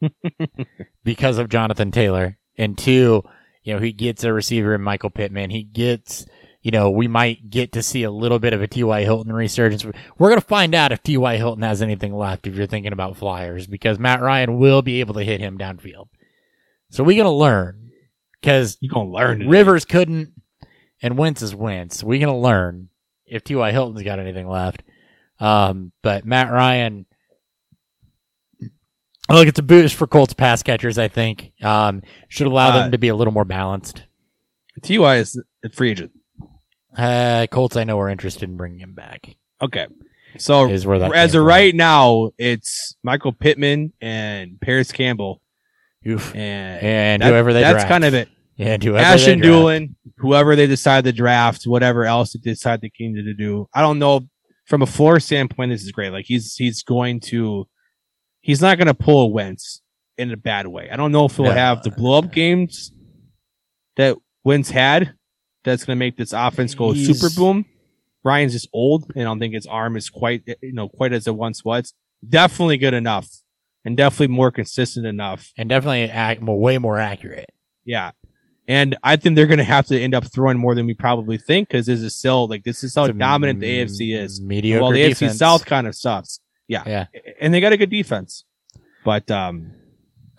because of Jonathan Taylor, and two, you know, he gets a receiver in Michael Pittman. He gets, you know, we might get to see a little bit of a T.Y. Hilton resurgence. We're going to find out if T.Y. Hilton has anything left if you're thinking about Flyers because Matt Ryan will be able to hit him downfield. So we're going to learn because You're going to learn. today. Rivers couldn't and Wentz is Wentz. We're going to learn if T.Y. Hilton's got anything left. Um, but Matt Ryan, look, it's a boost for Colts pass catchers, I think. Um, should allow Uh, them to be a little more balanced. Ty is a free agent. Uh, Colts, I know, are interested in bringing him back. Okay. So Is where that as of from. right now, it's Michael Pittman and Parris Campbell, Oof. and, And that- whoever they that's draft. kind of it. Yeah, and whoever and. Dulin, whoever they decide to draft, whatever else they decide the Kingdom to do. I don't know. From a floor standpoint, this is great. Like he's he's going to, he's not going to pull a Wentz, in a bad way. I don't know if he'll No. have the blow up games that Wentz had. That's going to make this offense go He's- super boom. Ryan's just old, and I don't think his arm is quite you know quite as it once was. Definitely good enough, and definitely more consistent enough. and definitely ac- more, way more accurate. Yeah. And I think they're going to have to end up throwing more than we probably think because this is still like this is how It's dominant the AFC is. Mediocre well, the AFC. South kind of sucks. Yeah. Yeah. And they got a good defense. But um,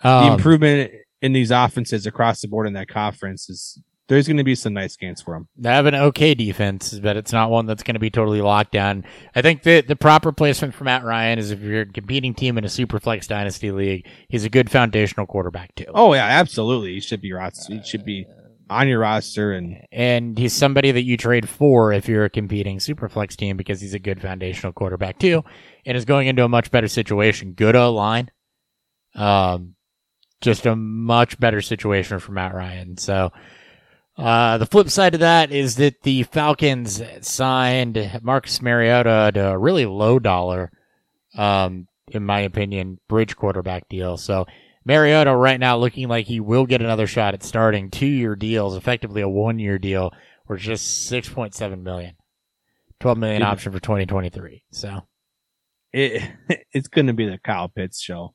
the Um, improvement in these offenses across the board in that conference is there's going to be some nice games for them. They have an okay defense, but it's not one that's going to be totally locked down. I think that the proper placement for Matt Ryan is if you're a competing team in a Superflex Dynasty League, he's a good foundational quarterback too. Oh yeah, absolutely. He should be roster. He should be on your roster and And he's somebody that you trade for if you're a competing Superflex team because he's a good foundational quarterback too, and is going into a much better situation. Good O line, um, just a much better situation for Matt Ryan. So. Uh, the flip side of that is that the Falcons signed Marcus Mariota to a really low dollar, um, in my opinion, bridge quarterback deal. So Mariota right now looking like he will get another shot at starting two year deals, effectively a one year deal, or just 6.7 million. 12 million option for 2023. So it it's going to be the Kyle Pitts show.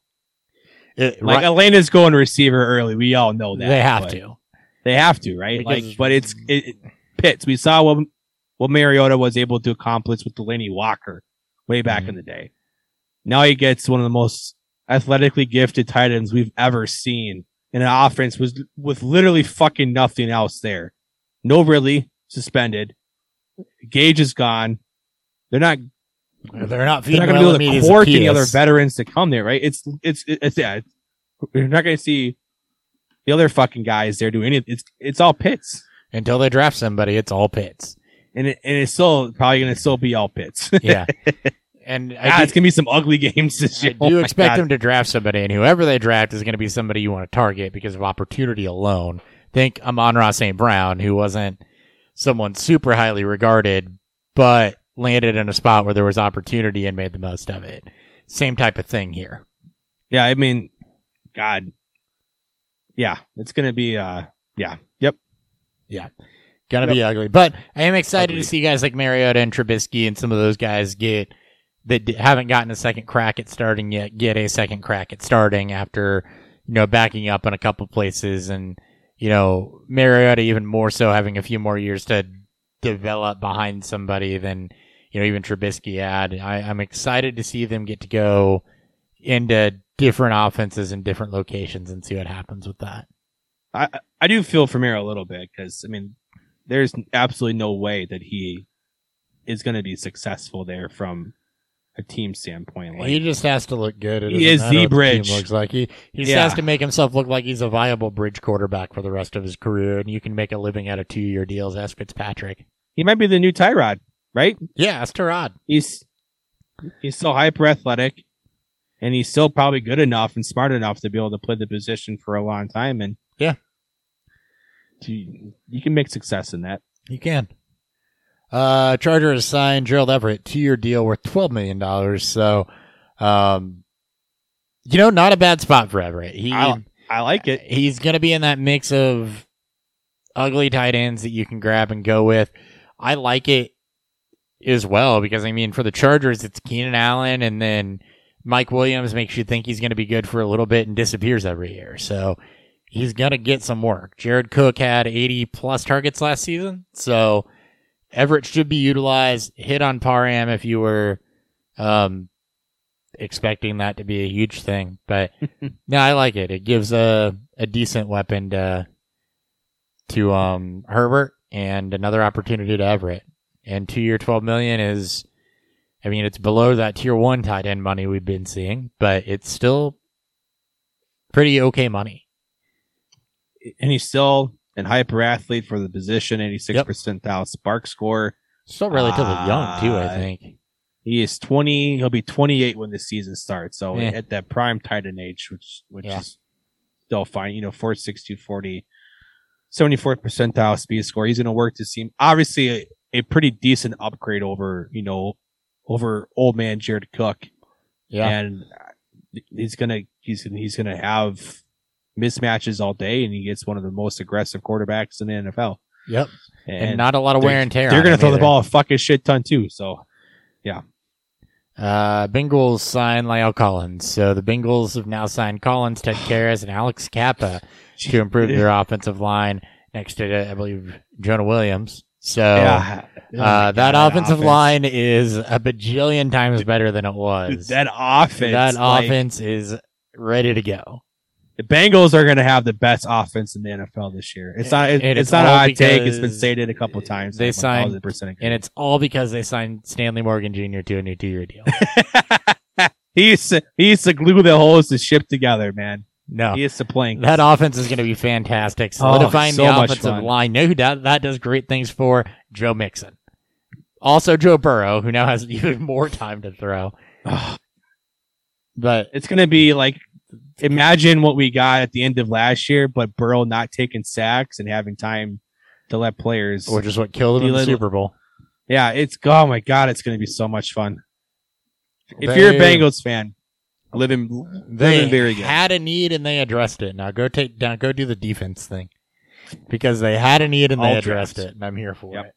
it, Like right- Elena's going receiver early. We all know that. they have to. They have to, right? Because- like, but it's it, it- Pitts. We saw what what Mariota was able to accomplish with Delanie Walker way back Mhm. in the day. Now he gets one of the most athletically gifted tight ends we've ever seen in an offense was with literally fucking nothing else there. No really suspended. Gage is gone. They're not They're not they're not going to be able to court any other veterans to come there, right? It's it's it's yeah. It's, you're not going to see the other fucking guys there doing anything. It's it's all Pitts, until they draft somebody. It's all Pitts. and it, and it's still probably going to still be all Pitts. Yeah. And I ah, do- it's going to be some ugly games this year. I do Oh expect God. them to draft somebody, and whoever they draft is going to be somebody you want to target because of opportunity alone. Think Amon-Ra St. Brown, who wasn't someone super highly regarded, but landed in a spot where there was opportunity and made the most of it. Same type of thing here. Yeah, I mean, God, yeah, it's going to be. uh Yeah, yep. Yeah. Gonna Yep. be ugly, but I am excited Ugly. to see guys like Mariota and Trubisky and some of those guys get that haven't gotten a second crack at starting yet get a second crack at starting after you know backing up in a couple places and you know Mariota even more so having a few more years to develop behind somebody than you know even Trubisky had. I, I'm excited to see them get to go into different offenses in different locations and see what happens with that. I I do feel for Miro a little bit because I mean, there's absolutely no way that he is going to be successful there from a team standpoint. Like, he just has to look good. It He is the bridge. looks like he he just Yeah. has to make himself look like he's a viable bridge quarterback for the rest of his career, and you can make a living out of two year deals. Ask Fitzpatrick. he might be the new Tyrod, right? Yeah, that's Tyrod. He's he's so hyper athletic, and he's still probably good enough and smart enough to be able to play the position for a long time. And Yeah. you, you can make success in that. You can. Uh, Charger has signed Gerald Everett two year deal worth twelve million dollars. So, um, you know, not a bad spot for Everett. He I- I like it. he's going to be in that mix of ugly tight ends that you can grab and go with. I like it as well because I mean, for the Chargers, it's Keenan Allen, and then Mike Williams makes you think he's going to be good for a little bit and disappears every year. So he's going to get some work. Jared Cook had 80 plus targets last season, so Everett should be utilized. Hit on Parham if you were um, expecting that to be a huge thing, but no, I like it. It gives a a decent weapon to to um Herbert and another opportunity to Everett. And two year twelve million is I mean it's below that tier one tight end money we've been seeing, but it's still pretty okay money. And he's still an hyper athlete for the position, 86 Yep. percentile SPARQ score. Still relatively young too, I Uh, think. He is 20. He'll be 28 when the season starts. So at that prime tight end age, which which Yeah. is still fine. You know, 462 40, 74th percentile speed score. He's going to work to seem obviously a, a pretty decent upgrade over you know over old man Jared Cook. Yeah. And he's gonna he's he's gonna have mismatches all day, and he gets one of the most aggressive quarterbacks in the NFL. Yep. And, And, not a lot of wear and tear. they're gonna throw the ball a fucking shit ton too. So yeah. Uh, Bengals signed La'el Collins. So the Bengals have now signed Collins, Ted Karras, and Alex Cappa to improve their offensive line next to, I believe, Jonah Williams. So yeah, Oh my uh, that God, offensive line is a bajillion times better than it was. that offense, that like, offense is ready to go. the Bengals are going to have the best offense in the NFL this year. It's not. It, it's, it's not a hot take. It's been stated a couple of times. they signed- 1000% And it's all because they signed Stanley Morgan Jr. to a new two-year deal. he used to he used to glue the holes to ship together, man. No, He is to plank. That offense is going to be fantastic. Oh, Solidifying Oh, so the offensive line. Know who that, that does great things for? Joe Mixon. Also, Joe Burrow, who now has even more time to throw. But it's going to be like imagine what we got at the end of last year, but Burrow not taking sacks and having time to let players. which is what killed him in the Super Bowl. yeah, it's oh my god, it's going to be so much fun. If you're a Bengals fan, living They living very good. had a need and they addressed it. Now go take down, go do the defense thing because they had a need and they All addressed drafts. it, and I'm here for Yep. it.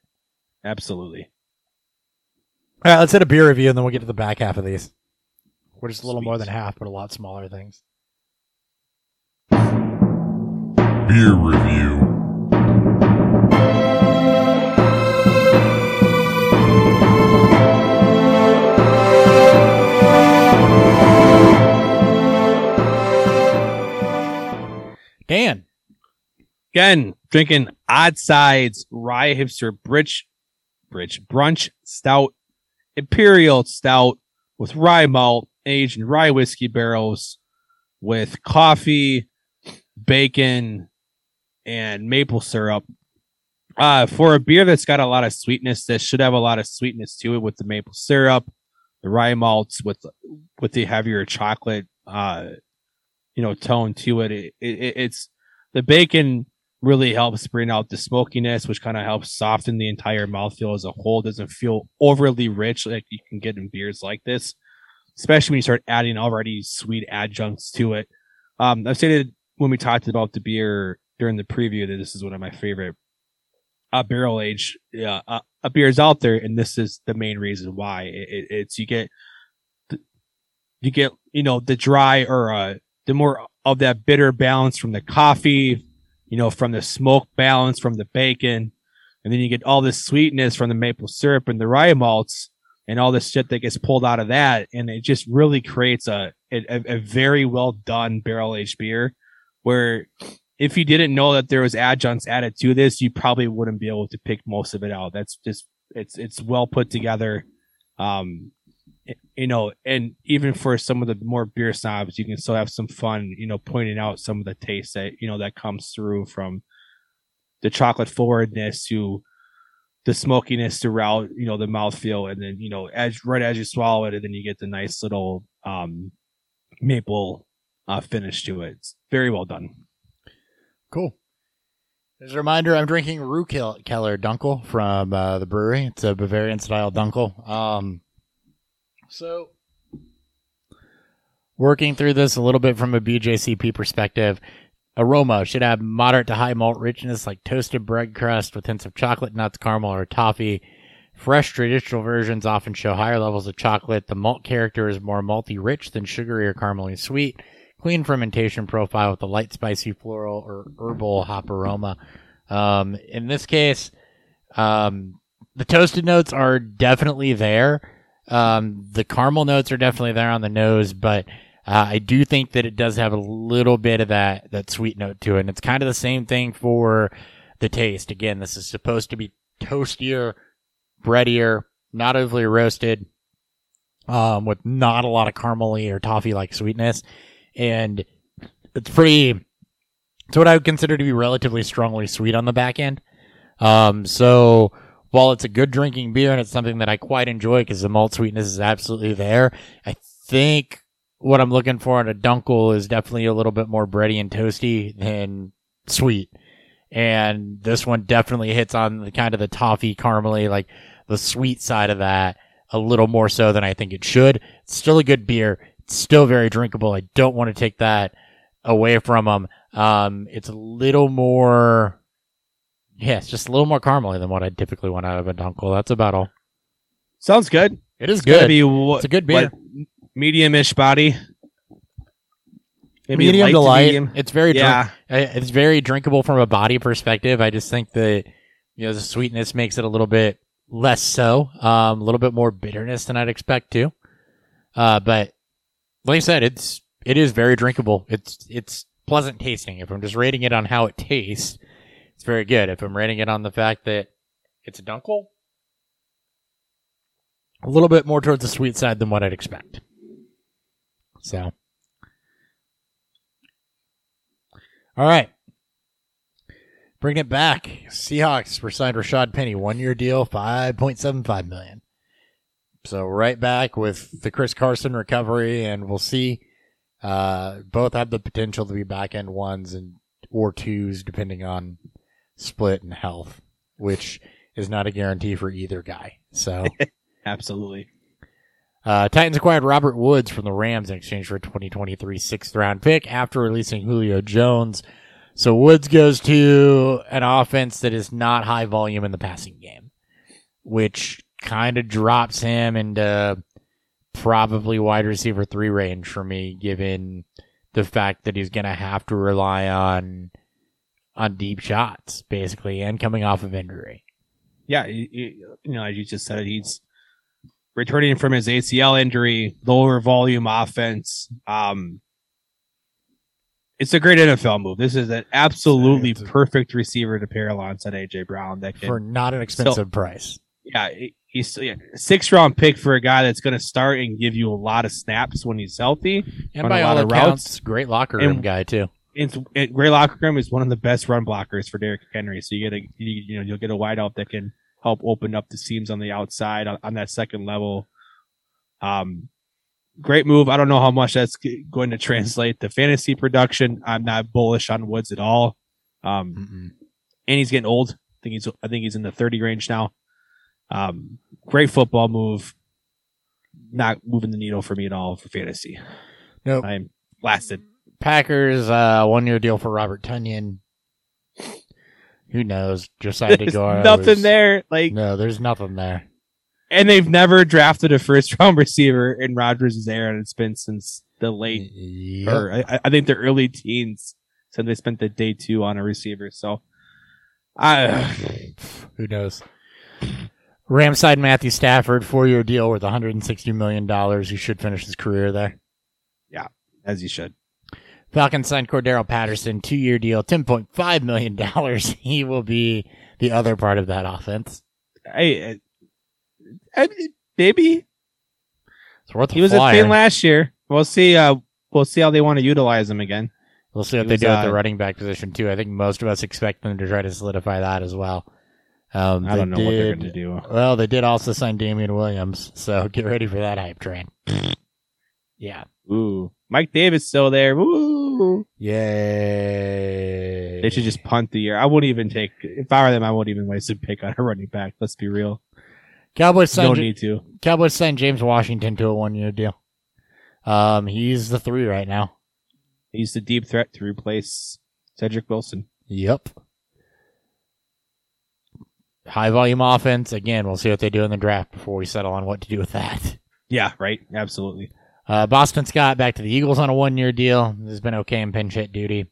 Absolutely. All right, let's hit a beer review and then we'll get to the back half of these. We're just a little more Sweet. than half, but a lot smaller things. Beer review. Dan, Again, drinking Odd Side's rye hipster bridge bridge brunch stout imperial stout with rye malt aged in rye whiskey barrels with coffee bacon and maple syrup. Uh for a beer that's got a lot of sweetness that should have a lot of sweetness to it with the maple syrup the rye malts with with the heavier chocolate uh you know tone to it, it, it it's the bacon really helps bring out the smokiness, which kind of helps soften the entire mouthfeel as a whole. Doesn't feel overly rich like you can get in beers like this, especially when you start adding already sweet adjuncts to it. Um, I've stated when we talked about the beer during the preview that this is one of my favorite uh, barrel age uh, uh, beers out there, and this is the main reason why. It, it, it's you get you get you know the dry or uh, the more of that bitter balance from the coffee, you know, from the smoke balance from the bacon, and then you get all this sweetness from the maple syrup and the rye malts and all this shit that gets pulled out of that, and it just really creates a a, a very well done barrel aged beer. Where if you didn't know that there was adjuncts added to this, you probably wouldn't be able to pick most of it out. That's just it's it's well put together. Um, you know, and even for some of the more beer snobs, you can still have some fun, you know, pointing out some of the taste that, you know, that comes through from the chocolate forwardness to the smokiness throughout, you know, the mouthfeel. And then, you know, as right as you swallow it, and then you get the nice little, um, maple, uh, finish to it. It's very well done. Cool. As a reminder, I'm drinking Rue Keller Dunkel from uh, the brewery. It's a Bavarian style Dunkel. Um, so, working through this a little bit from a BJCP perspective, aroma should have moderate to high malt richness like toasted bread crust with hints of chocolate, nuts, caramel, or toffee. Fresh traditional versions often show higher levels of chocolate. The malt character is more malty rich than sugary or caramely sweet clean fermentation profile with a light spicy floral or herbal hop aroma. Um, in this case, um, the toasted notes are definitely there. Um, the caramel notes are definitely there on the nose, but uh, I do think that it does have a little bit of that that sweet note to it. And it's kind of the same thing for the taste. Again, this is supposed to be toastier, breadier, not overly roasted, um, with not a lot of caramely or toffee like sweetness and it's pretty it's what I would consider to be relatively strongly sweet on the back end. Um, so while it's a good drinking beer and it's something that I quite enjoy because the malt sweetness is absolutely there, I think what I'm looking for in a dunkel is definitely a little bit more bready and toasty than sweet. And this one definitely hits on the kind of the toffee caramely, like the sweet side of that a little more so than I think it should. It's still a good beer. It's still very drinkable. I don't want to take that away from them. Um, it's a little more, yeah, it's just a little more caramely than what I typically want out of a Dunkel. That's about all. Sounds good. It is It's good. be what, it's a good beer. medium-ish body. Maybe medium to light. medium. It's very Yeah, Uh, It's very drinkable from a body perspective. I just think that you know the sweetness makes it a little bit less so, um, a little bit more bitterness than I'd expect to. Uh, but like I said, it's it is very drinkable. It's it's pleasant tasting. If I'm just rating it on how it tastes, it's very good. If I'm rating it on the fact that it's a dunkel, a little bit more towards the sweet side than what I'd expect. So. All right. Bring it back. Seahawks were signed Rashad Penny, one year deal, five point seven five million. So right back with the Chris Carson recovery, and we'll see. Uh, both have the potential to be back end ones and or twos, depending on split and health, which is not a guarantee for either guy. So absolutely. uh, Titans acquired Robert Woods from the Rams in exchange for a 2023 sixth round pick after releasing Julio Jones. So Woods goes to an offense that is not high volume in the passing game, which kind of drops him into probably wide receiver three range for me, given the fact that he's going to have to rely on on deep shots basically, and coming off of injury. Yeah, you, you you know, as you just said, he's returning from his ACL injury, lower volume offense. Um, it's a great NFL move. This is an absolutely a- perfect receiver to pair alongside AJ Brown. That can, For not an expensive price. yeah, he- he's yeah, six round pick for a guy that's going to start and give you a lot of snaps when he's healthy. And by a all of accounts, routes. great locker room And- guy too. It's it, Gray Lockergrim is one of the best run blockers for Derrick Henry. So you get a you, you know you'll get a wideout that can help open up the seams on the outside on, on that second level. Um, great move. I don't know how much that's going to translate to fantasy production. I'm not bullish on Woods at all. Um, Mm-mm. and he's getting old. I think he's I think he's in the 30 range now. Um, great football move. Not moving the needle for me at all for fantasy. Nope. I'm blasted. Packers, uh, one year deal for Robert Tonyan. Who knows? Josiah There's DeGuara. nothing was- there. Like No, there's nothing there. and they've never drafted a first round receiver in Rodgers' era, and it's been since the late Yep. or I, I think the early teens since they spent the day two on a receiver. So I Who knows? Ramside Matthew Stafford, four year deal worth 160 million dollars. He should finish his career there. Yeah, as you should. Falcons signed Cordarrelle Patterson, two year deal, 10.5 million dollars. He will be the other part of that offense. I, I, I maybe It's worth he was flyer. a thing last year. We'll see. Uh, we'll see how they want to utilize him again. We'll see what He they was, do at the uh, running back position too. I think most of us expect them to try to solidify that as well. Um, I don't know what they're going to do. Well, they did also sign Damien Williams, so get ready for that hype train. yeah. Ooh, Mike Davis still there. Ooh, Yay. they should just punt the year. I wouldn't even take. If I were them, I wouldn't even waste a pick on a running back. Let's be real. Cowboys No signed need to. Cowboys signed James Washington to a one year deal. Um, he's the three right now. He's the deep threat to replace Cedric Wilson. Yep. High volume offense. Again, we'll see what they do in the draft before we settle on what to do with that. Yeah, right. Absolutely. Uh, Boston Scott back to the Eagles on a one year deal. Has been okay in pinch hit duty.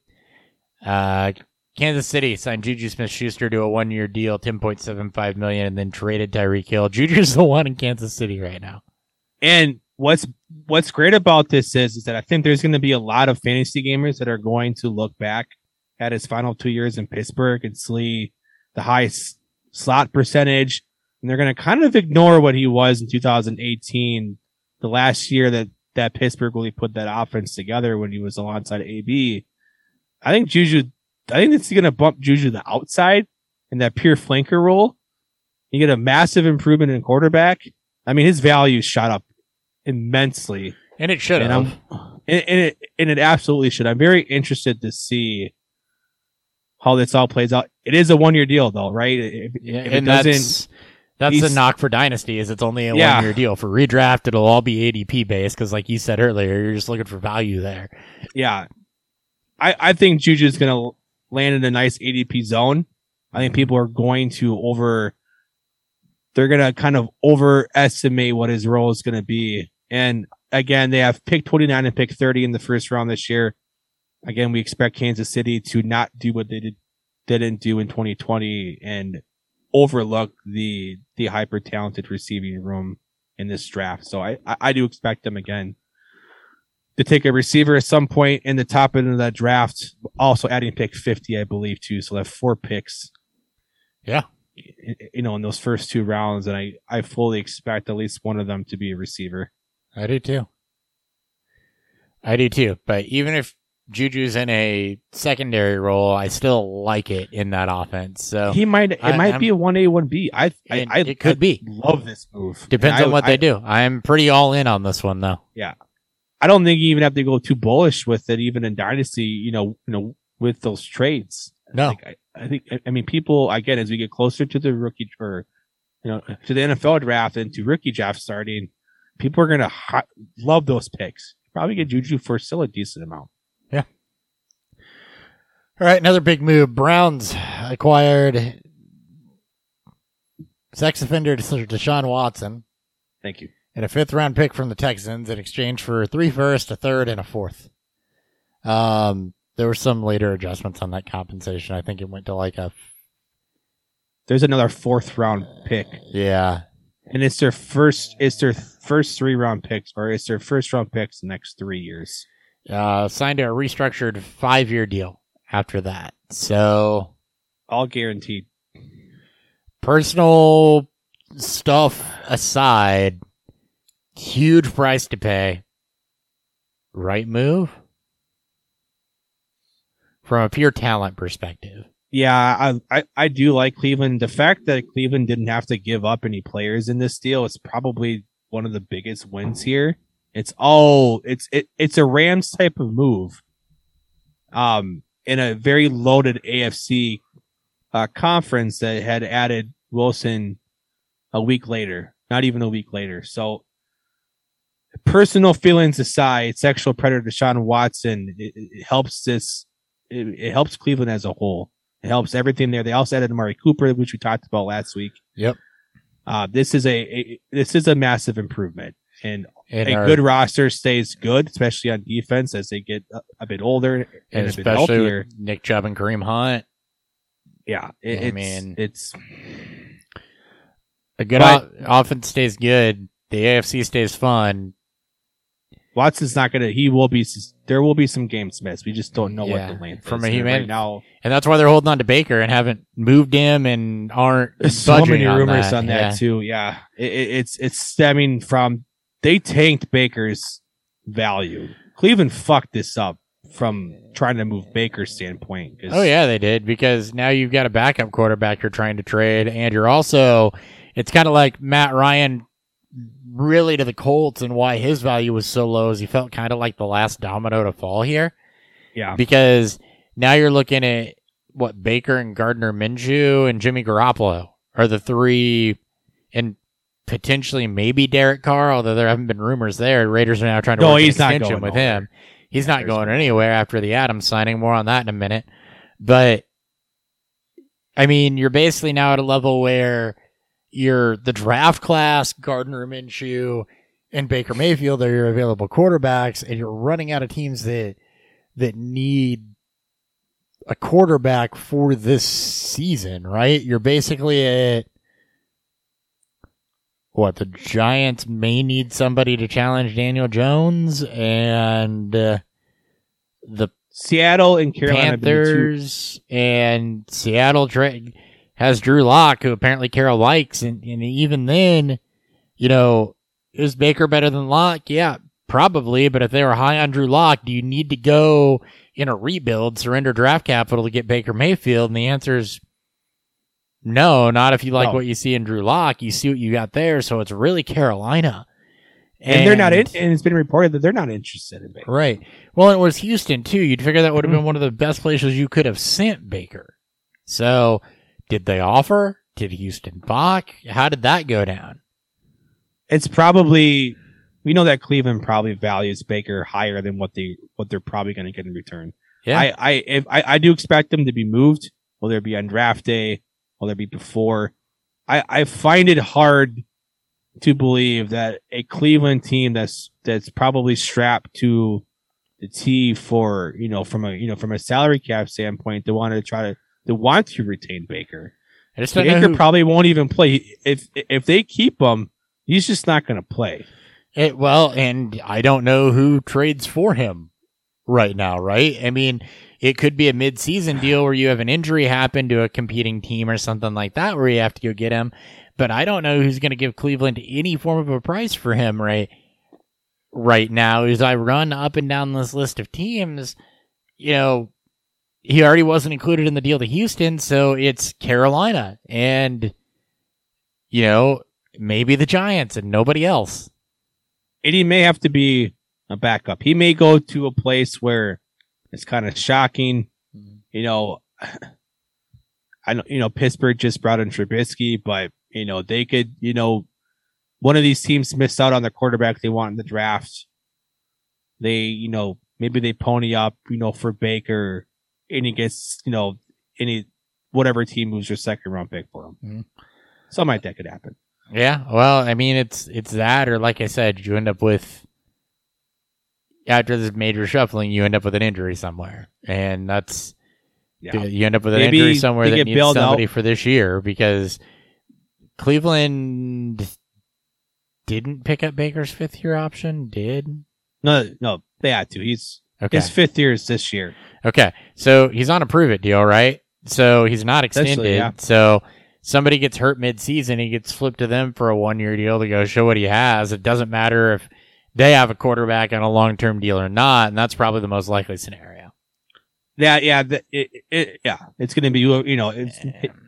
Uh, Kansas City signed Juju Smith Schuster to a one year deal, ten point seven five million, and then traded Tyreek Hill. Juju's the one in Kansas City right now. And what's what's great about this is is that I think there's going to be a lot of fantasy gamers that are going to look back at his final two years in Pittsburgh and see the high slot percentage, and they're going to kind of ignore what he was in 2018, the last year that that Pittsburgh really put that offense together when he was alongside AB. I think Juju, I think it's going to bump Juju the outside in that pure flanker role. You get a massive improvement in quarterback. I mean, his value shot up immensely, And it should and, have. And, and it and it absolutely should. I'm very interested to see how this all plays out. It is a one year deal, though, right? If, Yeah, if it and doesn't, that's That's the knock for Dynasty is it's only a Yeah. one year deal. For redraft, it'll all be ADP based because, like you said earlier, you're just looking for value there. yeah, I I think Juju's gonna land in a nice ADP zone. I think people are going to over. They're gonna kind of overestimate what his role is gonna be, and again, they have pick twenty nine and pick thirty in the first round this year. Again, we expect Kansas City to not do what they did didn't do in 2020 and overlook the the hyper talented receiving room in this draft. So I, I I do expect them again to take a receiver at some point in the top end of that draft. Also adding pick 50, I believe, too. So they have four picks. Yeah. You know, in those first two rounds, and I, I fully expect at least one of them to be a receiver. I do too. I do too. But even if Juju's in a secondary role, I still like it in that offense. So He might, it I- might I'm- be a one A, one B. I, I, it, could I be. love this move. Depends And on I- what I- they do. I'm pretty all in on this one though. Yeah, I don't think you even have to go too bullish with it, even in dynasty. You know, you know, with those trades. No. Like, I, I think, I- I mean, people again as we get closer to the rookie or you know to the NFL draft and to rookie draft starting, people are gonna hi- love those picks. Probably get Juju for still a decent amount. All right, another big move. Browns acquired sex offender Deshaun Watson Thank you. and a fifth round pick from the Texans in exchange for three first, a third, and a fourth. Um, there were some later adjustments on that compensation. I think it went to like a There's another fourth round pick, yeah. and it's their first. It's their first three round picks, or it's their first round picks the next three years. Uh, signed a restructured five year deal after that. So All guaranteed. personal stuff aside, huge price to pay. Right move from a pure talent perspective. Yeah, I, I I do like Cleveland. The fact that Cleveland didn't have to give up any players in this deal is probably one of the biggest wins here. It's all it's it, it's a Rams type of move. Um, in a very loaded AFC uh, conference that had added Wilson a week later, not even a week later. So, personal feelings aside, sexual predator Deshaun Watson it, it helps this. It, it helps Cleveland as a whole. It helps everything there. They also added Amari Cooper, which we talked about last week. Yep. Uh, this is a, a this is a massive improvement, and And a our- good roster stays good, especially on defense as they get a, a bit older and, and a bit especially healthier. Nick Chubb and Kareem Hunt. Yeah, it, I it's, mean- it's A good But- o- offense stays good. The AFC stays fun. Watson's not gonna. He will be. There will be some games missed. We just don't know Yeah, what the length from is. a human- right now. And that's why they're holding on to Baker and haven't moved him and aren't There's so many on rumors that. on that Yeah. too. Yeah, it, it's it's stemming from they tanked Baker's value. Cleveland fucked this up from trying to move Baker's standpoint. Oh yeah, they did because now you've got a backup quarterback you're trying to trade, and you're also it's kind of like Matt Ryan really to the Colts and why his value was so low is he felt kind of like the last domino to fall here yeah, because now you're looking at what Baker and Gardner Minshew and Jimmy Garoppolo are the three, and potentially maybe Derek Carr, although there haven't been rumors there. Raiders are now trying to No, work he's an not extension going with nowhere. him. He's not There's going anywhere after the Adams signing. More on that in a minute. But I mean, you're basically now at a level where you're the draft class, Gardner Minshew and Baker Mayfield are your available quarterbacks, and you're running out of teams that that need a quarterback for this season, right? You're basically at what the Giants may need somebody to challenge Daniel Jones, and uh, the Seattle and Carolina have been the two- Panthers and Seattle tra- has Drew Lock, who apparently Carroll likes, and, and even then, you know, is Baker better than Lock? Yeah, probably. But if they were high on Drew Lock, do you need to go in a rebuild, surrender draft capital to get Baker Mayfield? And the answer is no, not if you like No. what you see in Drew Lock. You see what you got there, so it's really Carolina. and, they're not in, and it's been reported that they're not interested in Baker. Right. Well, it was Houston too. You'd figure that would have Mhm. been one of the best places you could have sent Baker. So, did they offer? did Houston balk? How did that go down? It's probably we know that Cleveland probably values Baker higher than what they what they're probably going to get in return. Yeah. I I, if, I I do expect them to be moved. Will there be on draft day? Will there be before? I I find it hard to believe that a Cleveland team that's that's probably strapped to the T for you know from a you know from a salary cap standpoint, they want to try to they want to retain Baker. I just Baker who- probably won't even play if if they keep him. He's just not going to play. It, well, and I don't know who trades for him right now, right? I mean, it could be a mid-season deal where you have an injury happen to a competing team or something like that where you have to go get him. But I don't know who's going to give Cleveland any form of a price for him right right now. As I run up and down this list of teams, you know, he already wasn't included in the deal to Houston, so it's Carolina and you know, maybe the Giants and nobody else. and he may have to be a backup. He may go to a place where it's kind of shocking. Mhm. You know, I know you know Pittsburgh just brought in Trubisky, but you know they could you know one of these teams missed out on the quarterback they want in the draft. They you know maybe they pony up you know for Baker, and he gets you know any whatever team moves your second round pick for him. Mhm. Something like that could happen. Yeah, well, I mean, it's it's that, or like I said, you end up with after this major shuffling, you end up with an injury somewhere, and that's Yeah. you end up with an Maybe injury somewhere that needs somebody out. for this year because Cleveland didn't pick up Baker's fifth year option. Did No, no, they had to. He's okay, his fifth year is this year. okay, so he's on a prove it deal, right? So he's not extended. yeah. So somebody gets hurt mid season, he gets flipped to them for a one year deal to go show what he has. It doesn't matter if they have a quarterback on a long term deal or not, and that's probably the most likely scenario. Yeah, yeah, the, it, it, yeah. It's going to be you know it's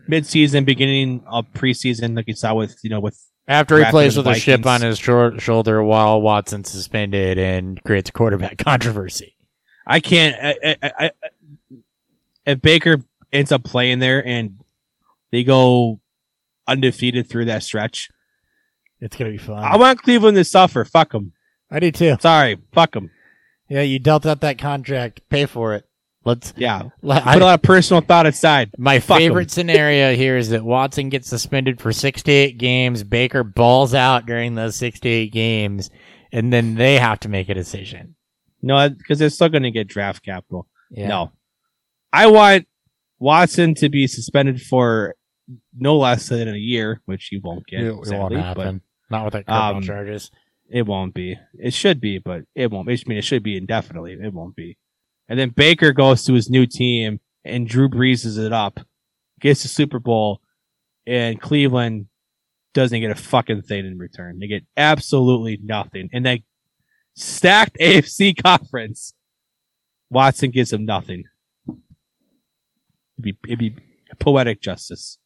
mid season, beginning of preseason, like you saw with you know with After he plays the with a chip on his short shoulder while Watson's suspended and creates a quarterback controversy. I can't. I, I, I, if Baker ends up playing there and they go undefeated through that stretch, It's gonna be fun. I want Cleveland to suffer. Fuck them. I do too. Sorry, fuck them. Yeah, you dealt out that contract. Pay for it. Let's. Yeah, Let, put a lot of personal thought aside. my fuck 'em. favorite scenario here is that Watson gets suspended for six to eight games. Baker balls out during those six to eight games, and then they have to make a decision. No, because they're still going to get draft capital. Yeah. No. I want Watson to be suspended for no less than a year, which he won't get. it, it won't sadly, but happen. Not with that criminal Um, charges. It won't be. It should be, but it won't. I mean, it should be indefinitely. It won't be. And then Baker goes to his new team, and Drew breezes it up, gets the Super Bowl, and Cleveland doesn't get a fucking thing in return. They get absolutely nothing. And that stacked AFC conference, Watson gives them nothing. It'd be, it'd be poetic justice.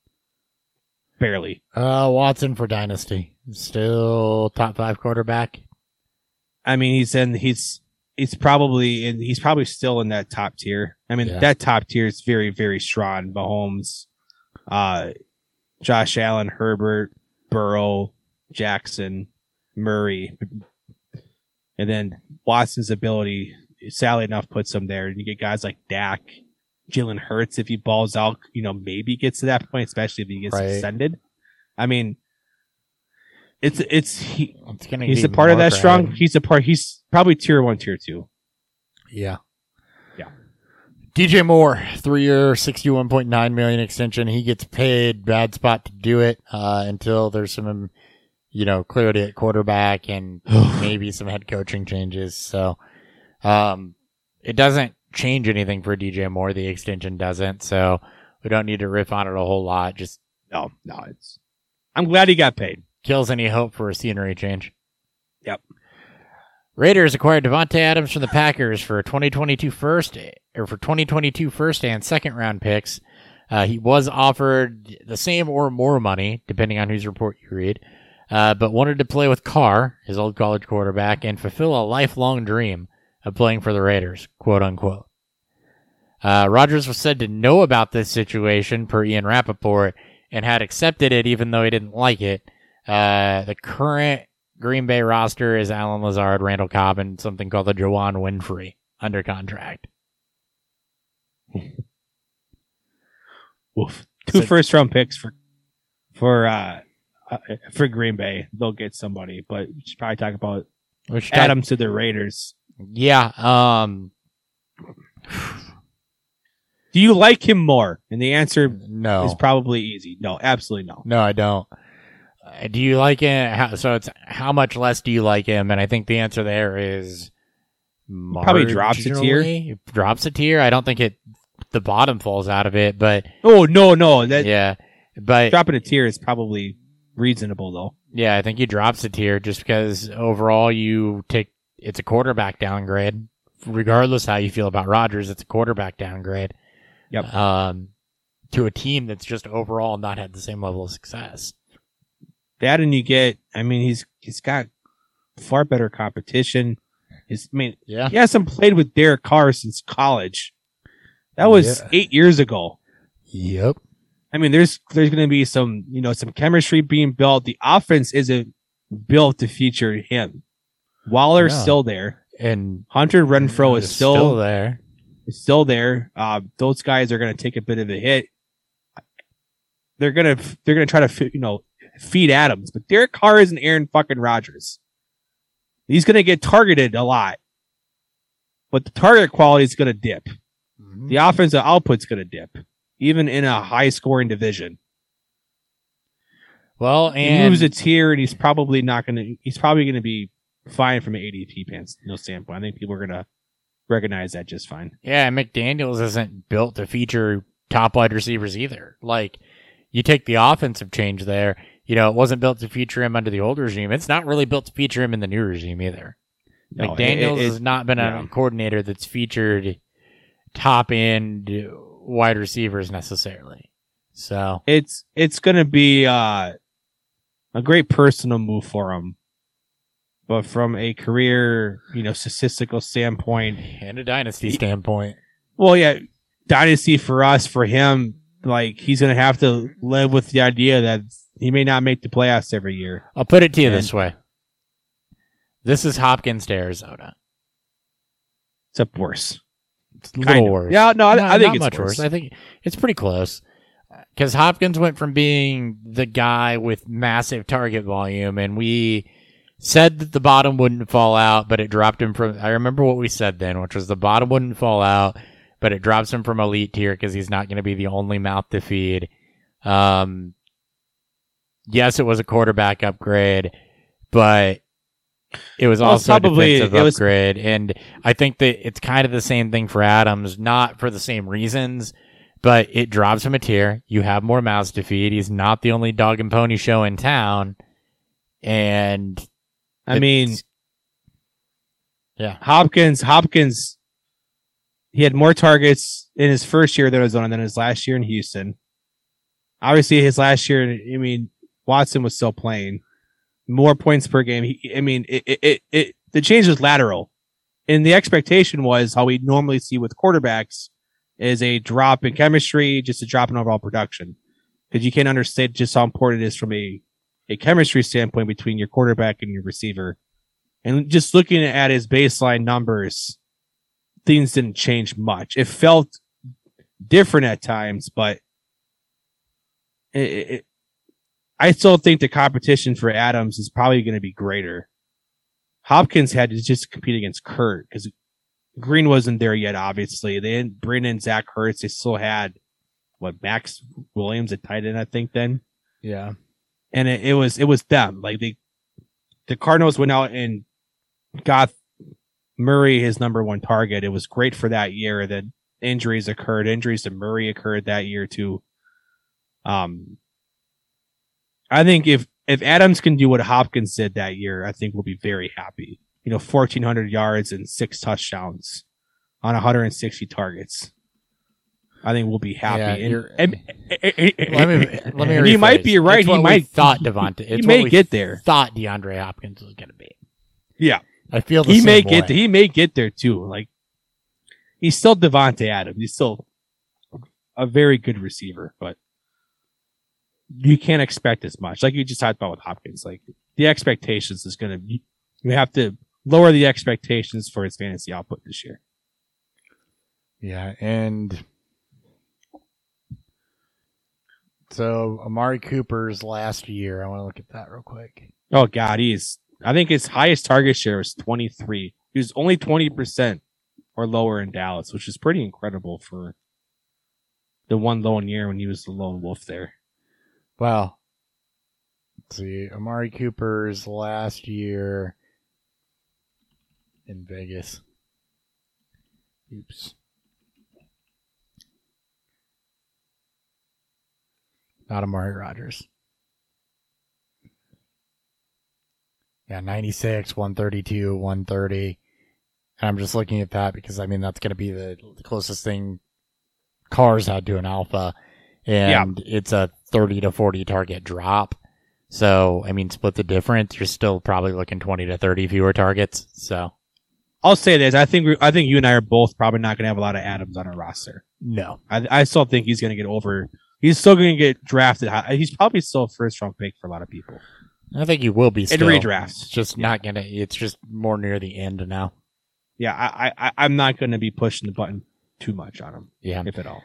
Barely. Uh, Watson for dynasty. Still top five quarterback. I mean, he's in, he's, he's probably in, he's probably still in that top tier. I mean, Yeah. that top tier is very, very strong. Mahomes, uh, Josh Allen, Herbert, Burrow, Jackson, Murray, and then Watson's ability, sadly enough, puts him there. And you get guys like Dak, Jalen Hurts, if he balls out, you know, maybe gets to that point, especially if he gets Right. extended. I mean, it's, it's, he, It's gonna. he's a part of that strong. He's a part. He's probably tier one, tier two. Yeah. Yeah. DJ Moore, three year, sixty-one point nine million extension. He gets paid. Bad spot to do it uh, until there's some, you know, clarity at quarterback and maybe some head coaching changes. So, um, it doesn't change anything for DJ Moore. The extension doesn't. So we don't need to riff on it a whole lot. Just No, no, it's. I'm glad he got paid. Kills any hope for a scenery change. Yep. Raiders acquired Davante Adams from the Packers for 2022 first or for 2022 first and second round picks. Uh, he was offered the same or more money, depending on whose report you read, uh, but wanted to play with Carr, his old college quarterback, and fulfill a lifelong dream of playing for the Raiders, quote unquote. Uh, Rodgers was said to know about this situation per Ian Rapoport and had accepted it even though he didn't like it. Uh, the current Green Bay roster is Allen Lazard, Randall Cobb, and something called the Juwann Winfree under contract. Woof. Two So- first round picks for for uh, uh for Green Bay. They'll get somebody, but we should probably talk about Which got- Adams to the Raiders. yeah. Um, Do you like him more? And the answer no. is probably easy. No, absolutely no. No, I don't. Do you like him? How, so it's how much less do you like him? And I think the answer there is Probably drops a tier. marginally. Drops a tier. I don't think it. The bottom falls out of it, but Oh no, no. That yeah, but dropping a tier is probably reasonable though. yeah, I think he drops a tier just because overall you take it's a quarterback downgrade. Regardless how you feel about Rodgers, it's a quarterback downgrade. Yep. Um, to a team that's just overall not had the same level of success. That and you get. I mean, he's he's got far better competition. His, I mean, Yeah. he hasn't played with Derek Carr since college. That was Yeah. eight years ago. Yep. I mean, there's there's going to be some you know some chemistry being built. The offense isn't built to feature him. Waller's No. still there. And Hunter Renfrow is It's still there. is still there. Uh, those guys are going to take a bit of a hit. They're gonna they're gonna try to you know feed Adams, but Derek Carr isn't Aaron fucking Rodgers. He's gonna get targeted a lot, but the target quality is gonna dip. Mm-hmm. The offensive output's gonna dip, even in a high scoring division. Well, He and moves a tier, and he's probably not gonna. He's probably gonna be fine from an ADP pants no standpoint. I think people are gonna recognize that just fine. yeah, McDaniel's isn't built to feature top wide receivers either. Like you take the offensive change there, you know, it wasn't built to feature him under the old regime. It's not really built to feature him in the new regime either. No, McDaniel's it- it- has not been yeah. a coordinator that's featured top end wide receivers necessarily. So it's it's gonna be uh, a great personal move for him, but from a career, you know, statistical standpoint, and a dynasty standpoint. well, yeah, dynasty for us, for him, like he's gonna have to live with the idea that he may not make the playoffs every year. I'll put it to you And- this way. This is Hopkins to Arizona. Except worse. It's a Kind little of. worse. Yeah, no, I, Not- I think not it's much worse. worse. I think it's pretty close. Because Hopkins went from being the guy with massive target volume, and we said that the bottom wouldn't fall out, but it dropped him from. I remember what we said then, which was the bottom wouldn't fall out, but it drops him from elite tier because he's not going to be the only mouth to feed. Um, yes, it was a quarterback upgrade, but it was Well, also a probably- defensive was- upgrade, and I think that it's kind of the same thing for Adams, not for the same reasons, but it drops him a tier. You have more mouths to feed. He's not the only dog and pony show in town, and I mean, yeah, Hopkins, Hopkins, he had more targets in his first year at Arizona than his last year in Houston. Obviously, his last year, I mean, Watson was still playing more points per game. He, I mean, it, it, it, the change was lateral. And the expectation was how we normally see with quarterbacks is a drop in chemistry, just a drop in overall production. Because you can't understand just how important it is from a, a chemistry standpoint between your quarterback and your receiver. And just looking at his baseline numbers, things didn't change much. It felt different at times, but it, it- I still think the competition for Adams is probably going to be greater. Hopkins had to just compete against Kirk because Green wasn't there yet. Obviously, they didn't bring in Zach Ertz. They still had what Maxx Williams at tight end, I think. Then yeah, and it, it was it was them. Like they, the Cardinals went out and got Murray his number one target. It was great for that year. Then injuries occurred. Injuries to Murray occurred that year too. Um, I think if if Adams can do what Hopkins did that year, I think we'll be very happy. You know, fourteen hundred yards and six touchdowns on 160 targets. I think we'll be happy. Yeah, and, and- let me let me. and he might be right. He might thought Davante. He may get there. Thought DeAndre Hopkins was going to be. Yeah. I feel he may way. get he may get there too. Like he's still Davante Adams. He's still a very good receiver, but you can't expect as much. Like you just talked about with Hopkins, like the expectations is going to be, you have to lower the expectations for his fantasy output this year. Yeah, and so Amari Cooper's last year. I want to look at that real quick. Oh God, he's, I think his highest target share was 23. He was only 20% or lower in Dallas, which is pretty incredible for the one lone year when he was the lone wolf there. Well, let's see. Amari Cooper's last year in Vegas. Oops. Not Amari Rogers. Yeah, 96, 132, 130. And I'm just looking at that because, I mean, that's going to be the, the closest thing Carr's had to an alpha. And it's a 30 to 40 target drop. So, I mean, split the difference. You're still probably looking 20 to 30 fewer targets. So, I'll say this: I think we, I think you and I are both probably not going to have a lot of Adams on our roster. no. I, I still think he's going to get over. He's still going to get drafted. high. He's probably still a first round pick for a lot of people. I think you will be In redrafts, It's just not gonna. It's just more near the end now. yeah, I, I- I'm not going to be pushing the button too much on him, Yeah, if at all.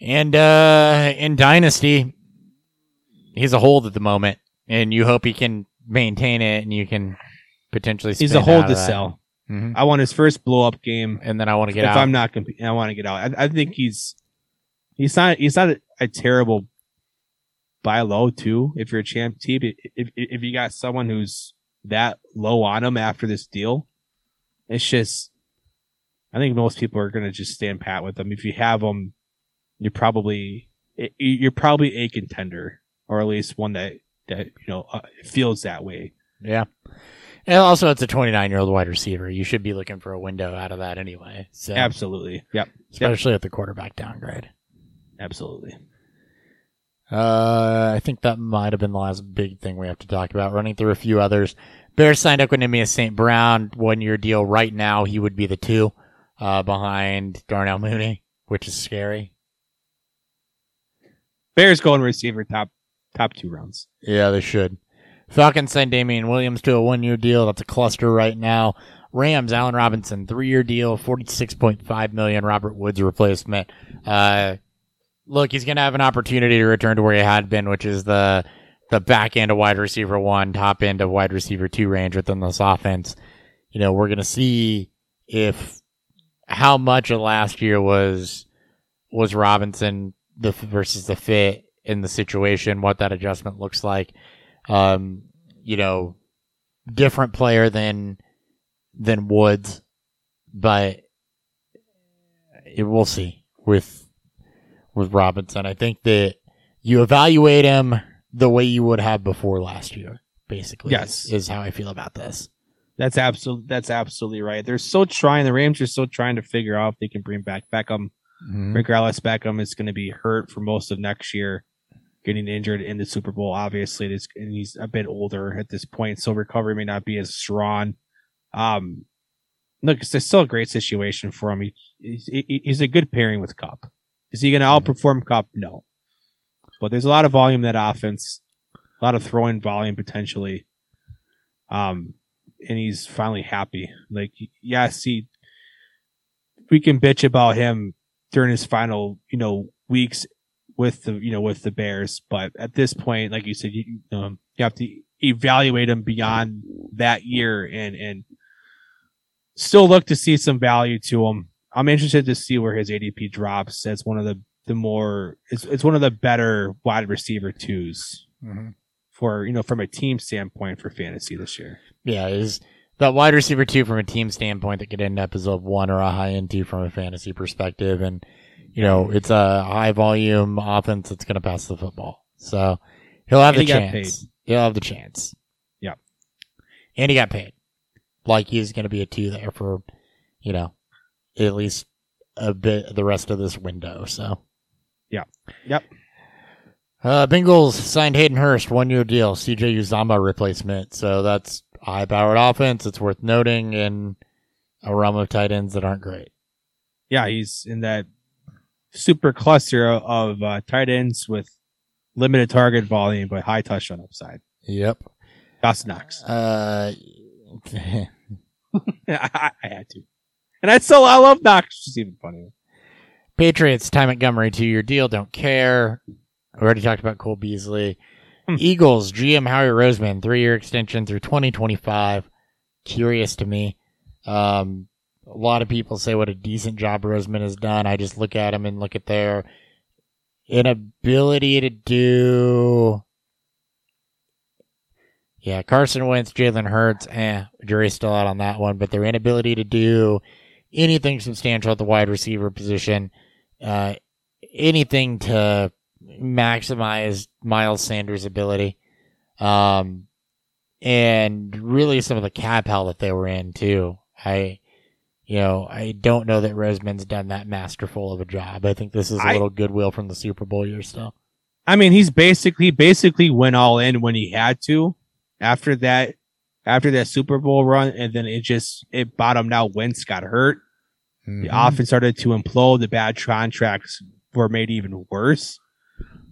and uh in Dynasty, he's a hold at the moment, and you hope he can maintain it, and you can potentially. He's a hold to that. sell. Mhm. I want his first blow up game. And then I want to get if out. I'm not competing, I want to get out. I, I think he's he's not he's not a, a terrible buy low too. If you're a champ team, if, if if you got someone who's that low on him after this deal, it's just I think most people are gonna just stand pat with them. If you have them, you're probably you're probably a contender or at least one that that you know uh, feels that way. yeah. And also, it's a 29 year old wide receiver. You should be looking for a window out of that anyway. So, Absolutely. Yep. especially at the quarterback downgrade. Absolutely. Uh, I think that might have been the last big thing we have to talk about. Running through a few others. Bears signed Equanimeous St. Brown, one year deal. Right now, he would be the two, uh, behind Darnell Mooney, which is scary. Bears going receiver top top two rounds. Yeah, they should. Falcons signed Damien Williams to a one year deal. That's a cluster right now. Rams, Allen Robinson, three year deal, forty six point five million. Robert Woods replacement. Uh, look, he's gonna have an opportunity to return to where he had been, which is the the back end of wide receiver one, top end of wide receiver two range within this offense. You know, we're gonna see if how much of last year was was Robinson the versus the fit in the situation, what that adjustment looks like. Um, you know, different player than than Woods, but it, we'll see with with Robinson. I think that you evaluate him the way you would have before last year. Basically, Yes. is, is how I feel about this. That's absolutely that's absolutely right. They're so trying. The Rams are still trying to figure out if they can bring back Beckham. Regardless, Beckham is going to be hurt for most of next year, getting injured in the Super Bowl. Obviously, this and he's a bit older at this point, so recovery may not be as strong. Um, look, it's still a great situation for him. He, he's, he- he's a good pairing with Kupp. Is he going to outperform Kupp? No, but there's a lot of volume in that offense, a lot of throwing volume potentially. Um, and he's finally happy. Like, yes, he. We can bitch about him during his final, you know, weeks with the, you know, with the Bears, but at this point, like you said, you, um, you have to evaluate him beyond that year and and still look to see some value to him. I'm interested to see where his ADP drops as one of the the more it's it's one of the better wide receiver twos Mhm. for you know from a team standpoint for fantasy this year. Yeah, is that wide receiver two from a team standpoint that could end up as a one or a high end two from a fantasy perspective, and you know it's a high volume offense that's going to pass the football, so he'll have And the he chance. He'll have the chance. Yeah. and he got paid, like he's going to be a two there for, you know, at least a bit the rest of this window. So. Yeah. Yep. Uh, Bengals signed Hayden Hurst, one year deal, CJ Uzomah replacement. So that's high powered offense. It's worth noting in a realm of tight ends that aren't great. yeah, he's in that super cluster of uh, tight ends with limited target volume, but high touchdown upside. Yep. Dawson Knox. Uh, I, I had to. And I still, I love Knox, which is even funnier. Patriots, Ty Montgomery, two year deal. Don't care. We already talked about Cole Beasley. Hmm. Eagles, GM Howie Roseman, three year extension through 2025. Curious to me. Um, a lot of people say what a decent job Roseman has done. I just look at him and look at their inability to do. Yeah, Carson Wentz, Jalen Hurts, eh, jury's still out on that one, but their inability to do anything substantial at the wide receiver position, uh, anything to maximize Miles Sanders' ability, um, and really some of the cap hell that they were in too. I, you know, I don't know that Roseman's done that masterful of a job. I think this is a I- little goodwill from the Super Bowl year still. I mean, he's basically basically went all in when he had to. After that, after that Super Bowl run, and then it just it bottomed out. Wentz got hurt. The Mhm. offense started to implode. The bad contracts were made even worse.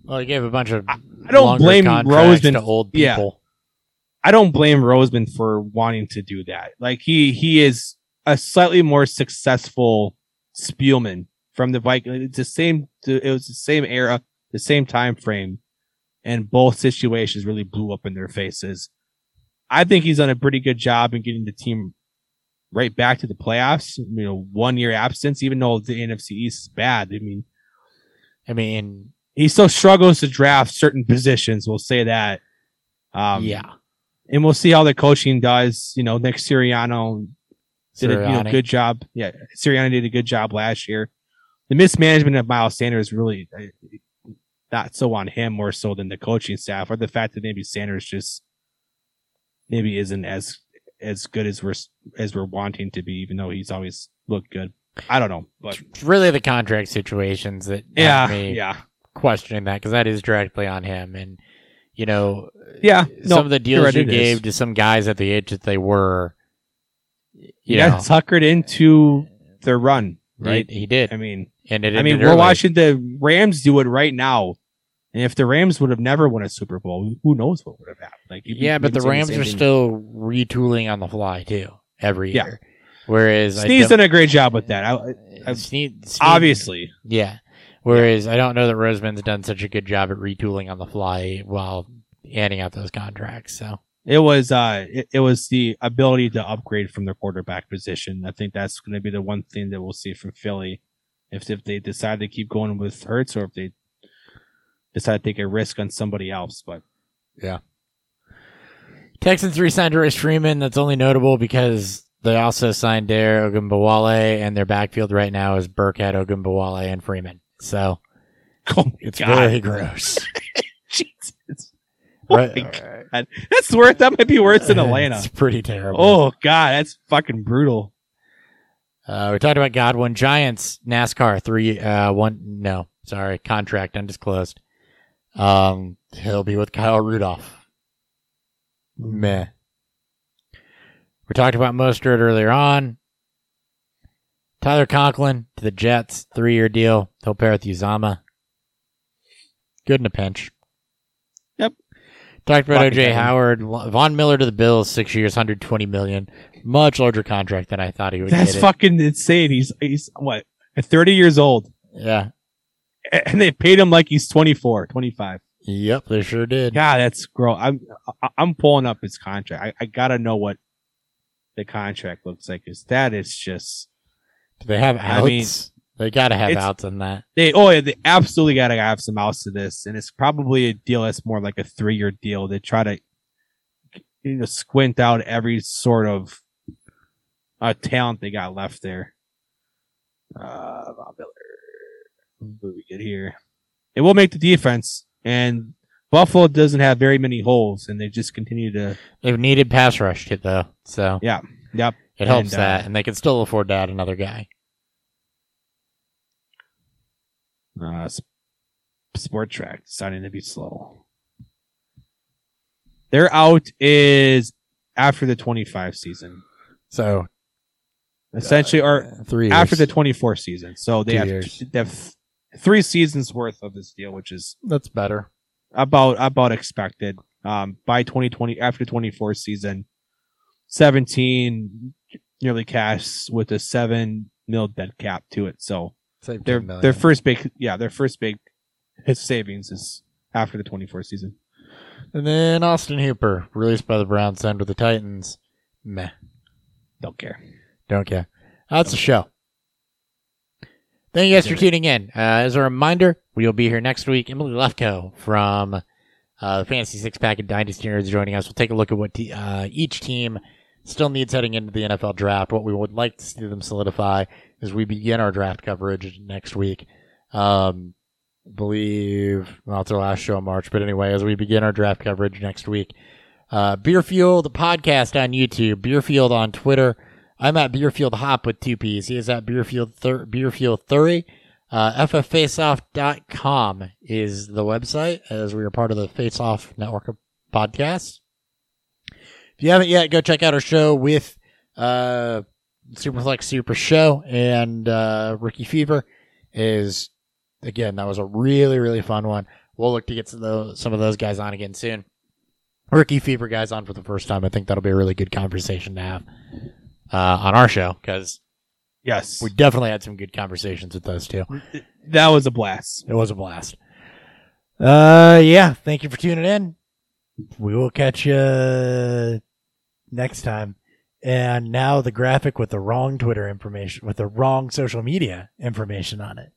Well, he gave a bunch of I don't blame Roseman- to old yeah. people. I don't blame Roseman for wanting to do that. Like he he is a slightly more successful Spielman from the Vikings. It's the same. It was the same era, the same time frame, and both situations really blew up in their faces. I think he's done a pretty good job in getting the team right back to the playoffs. You know, one year absence, even though the NFC East is bad. I mean, I mean, he still struggles to draft certain positions. We'll say that. Um, yeah. and we'll see how the coaching does. You know, Nick Sirianni did a you know, good job. Yeah, Sirianni did a good job last year. The mismanagement of Miles Sanders really uh, not so on him more so than the coaching staff, or the fact that maybe Sanders just maybe isn't as as good as we're as we're wanting to be, even though he's always looked good. I don't know, but It's really the contract situations that yeah, me yeah, questioning that because that is directly on him. And you know, yeah. some No, of the deals right, you it is. gave to some guys at the age that they were, you yeah, know, suckered into their run, right? He, he did, I mean, and it I mean, we're early. watching the Rams do it right now. And if the Rams would have never won a Super Bowl, who knows what would have happened? Like, Yeah, but the Rams same are thing. still retooling on the fly too every Yeah. year. Whereas Snead's done a great job with that. I, I- uh, Snead- Snead- obviously, Yeah. Whereas I don't know that Roseman's done such a good job at retooling on the fly while handing out those contracts. So it was uh, it, it was the ability to upgrade from their quarterback position. I think that's going to be the one thing that we'll see from Philly, if if they decide to keep going with Hurts or if they decide to take a risk on somebody else. But yeah, Texans re-signed Royce Freeman. That's only notable because they also signed Dare Ogunbowale, and their backfield right now is Burkhead, Ogunbowale, and Freeman. So oh it's God. very gross. Jesus. Oh Right- my God. That's worth. That might be worse than Atlanta. It's pretty terrible. Oh God, that's fucking brutal. Uh, we talked about Godwin Giants NASCAR three uh one no sorry contract undisclosed. Um, he'll be with Kyle Rudolph. Meh. We talked about Mostert earlier on. Tyler Conklin to the Jets, three year deal. He'll pair with Uzomah. Good in a pinch. Talked about OJ. Howard, Von Miller to the Bills, six years, hundred twenty million. Much larger contract than I thought he would That's get. it. fucking insane. He's he's what thirty years old, Yeah. and they paid him like he's 24, 25. Yep, they sure did. God, that's gross. I'm I'm pulling up his contract. I, I gotta know what the contract looks like. Cause that is just Do they have outs? I mean, they gotta have it's- outs on that. they. Oh yeah, they absolutely gotta have some outs to this, and it's probably a deal that's more like a three year deal. They try to you know squint out every sort of uh, talent they got left there. Uh, Von Miller. What do we get here? It will make the defense, and Buffalo doesn't have very many holes, and they just continue to. They've needed pass rush hit though, so Yeah, yep. it helps And, uh, that, and they can still afford to add another guy. Uh, Spotrac deciding to be slow. Their out is after the 25 season, So essentially, or uh, three after the 24 season. So they Two have, years. they have three seasons worth of this deal, which is that's better. about about expected. Um, by 2020 after 24 season, 17 nearly cash with a seven mil dead cap to it. So Save their 10 million. their first big yeah their first big his savings is after the 24 season. And then Austin Hooper, released by the Browns, signed with the Titans. Meh. Don't care. Don't care. That's the show. Thank you guys for tuning in. Uh, as a reminder, we will be here next week. Emily Lefko from uh, the Fantasy Six Pack and Dynasty Nerds joining us. We'll take a look at what te- uh, each team still needs heading into the NFL draft. What we would like to see them solidify as we begin our draft coverage next week. Um, believe well, it's our last show in March, but anyway, as we begin our draft coverage next week, uh, Beerfield podcast on YouTube, Beerfield on Twitter. I'm at Beerfield Hop with two P's. He is at Beerfield Thur- Beerfield Thury. Uh, FFFaceoff.com is the website as we are part of the Face Off network of podcasts. If you haven't yet, go check out our show with uh, Superflex Super Show and uh, Ricky Fever. Is again that was a really really fun one. We'll look to get some of those, some of those guys on again soon. Ricky Fever guys on for the first time. I think that'll be a really good conversation to have uh, on our show because Yes, we definitely had some good conversations with those two. that was a blast. It was a blast. Uh, yeah. Thank you for tuning in. We will catch you next time. And now the graphic with the wrong Twitter information, with the wrong social media information on it.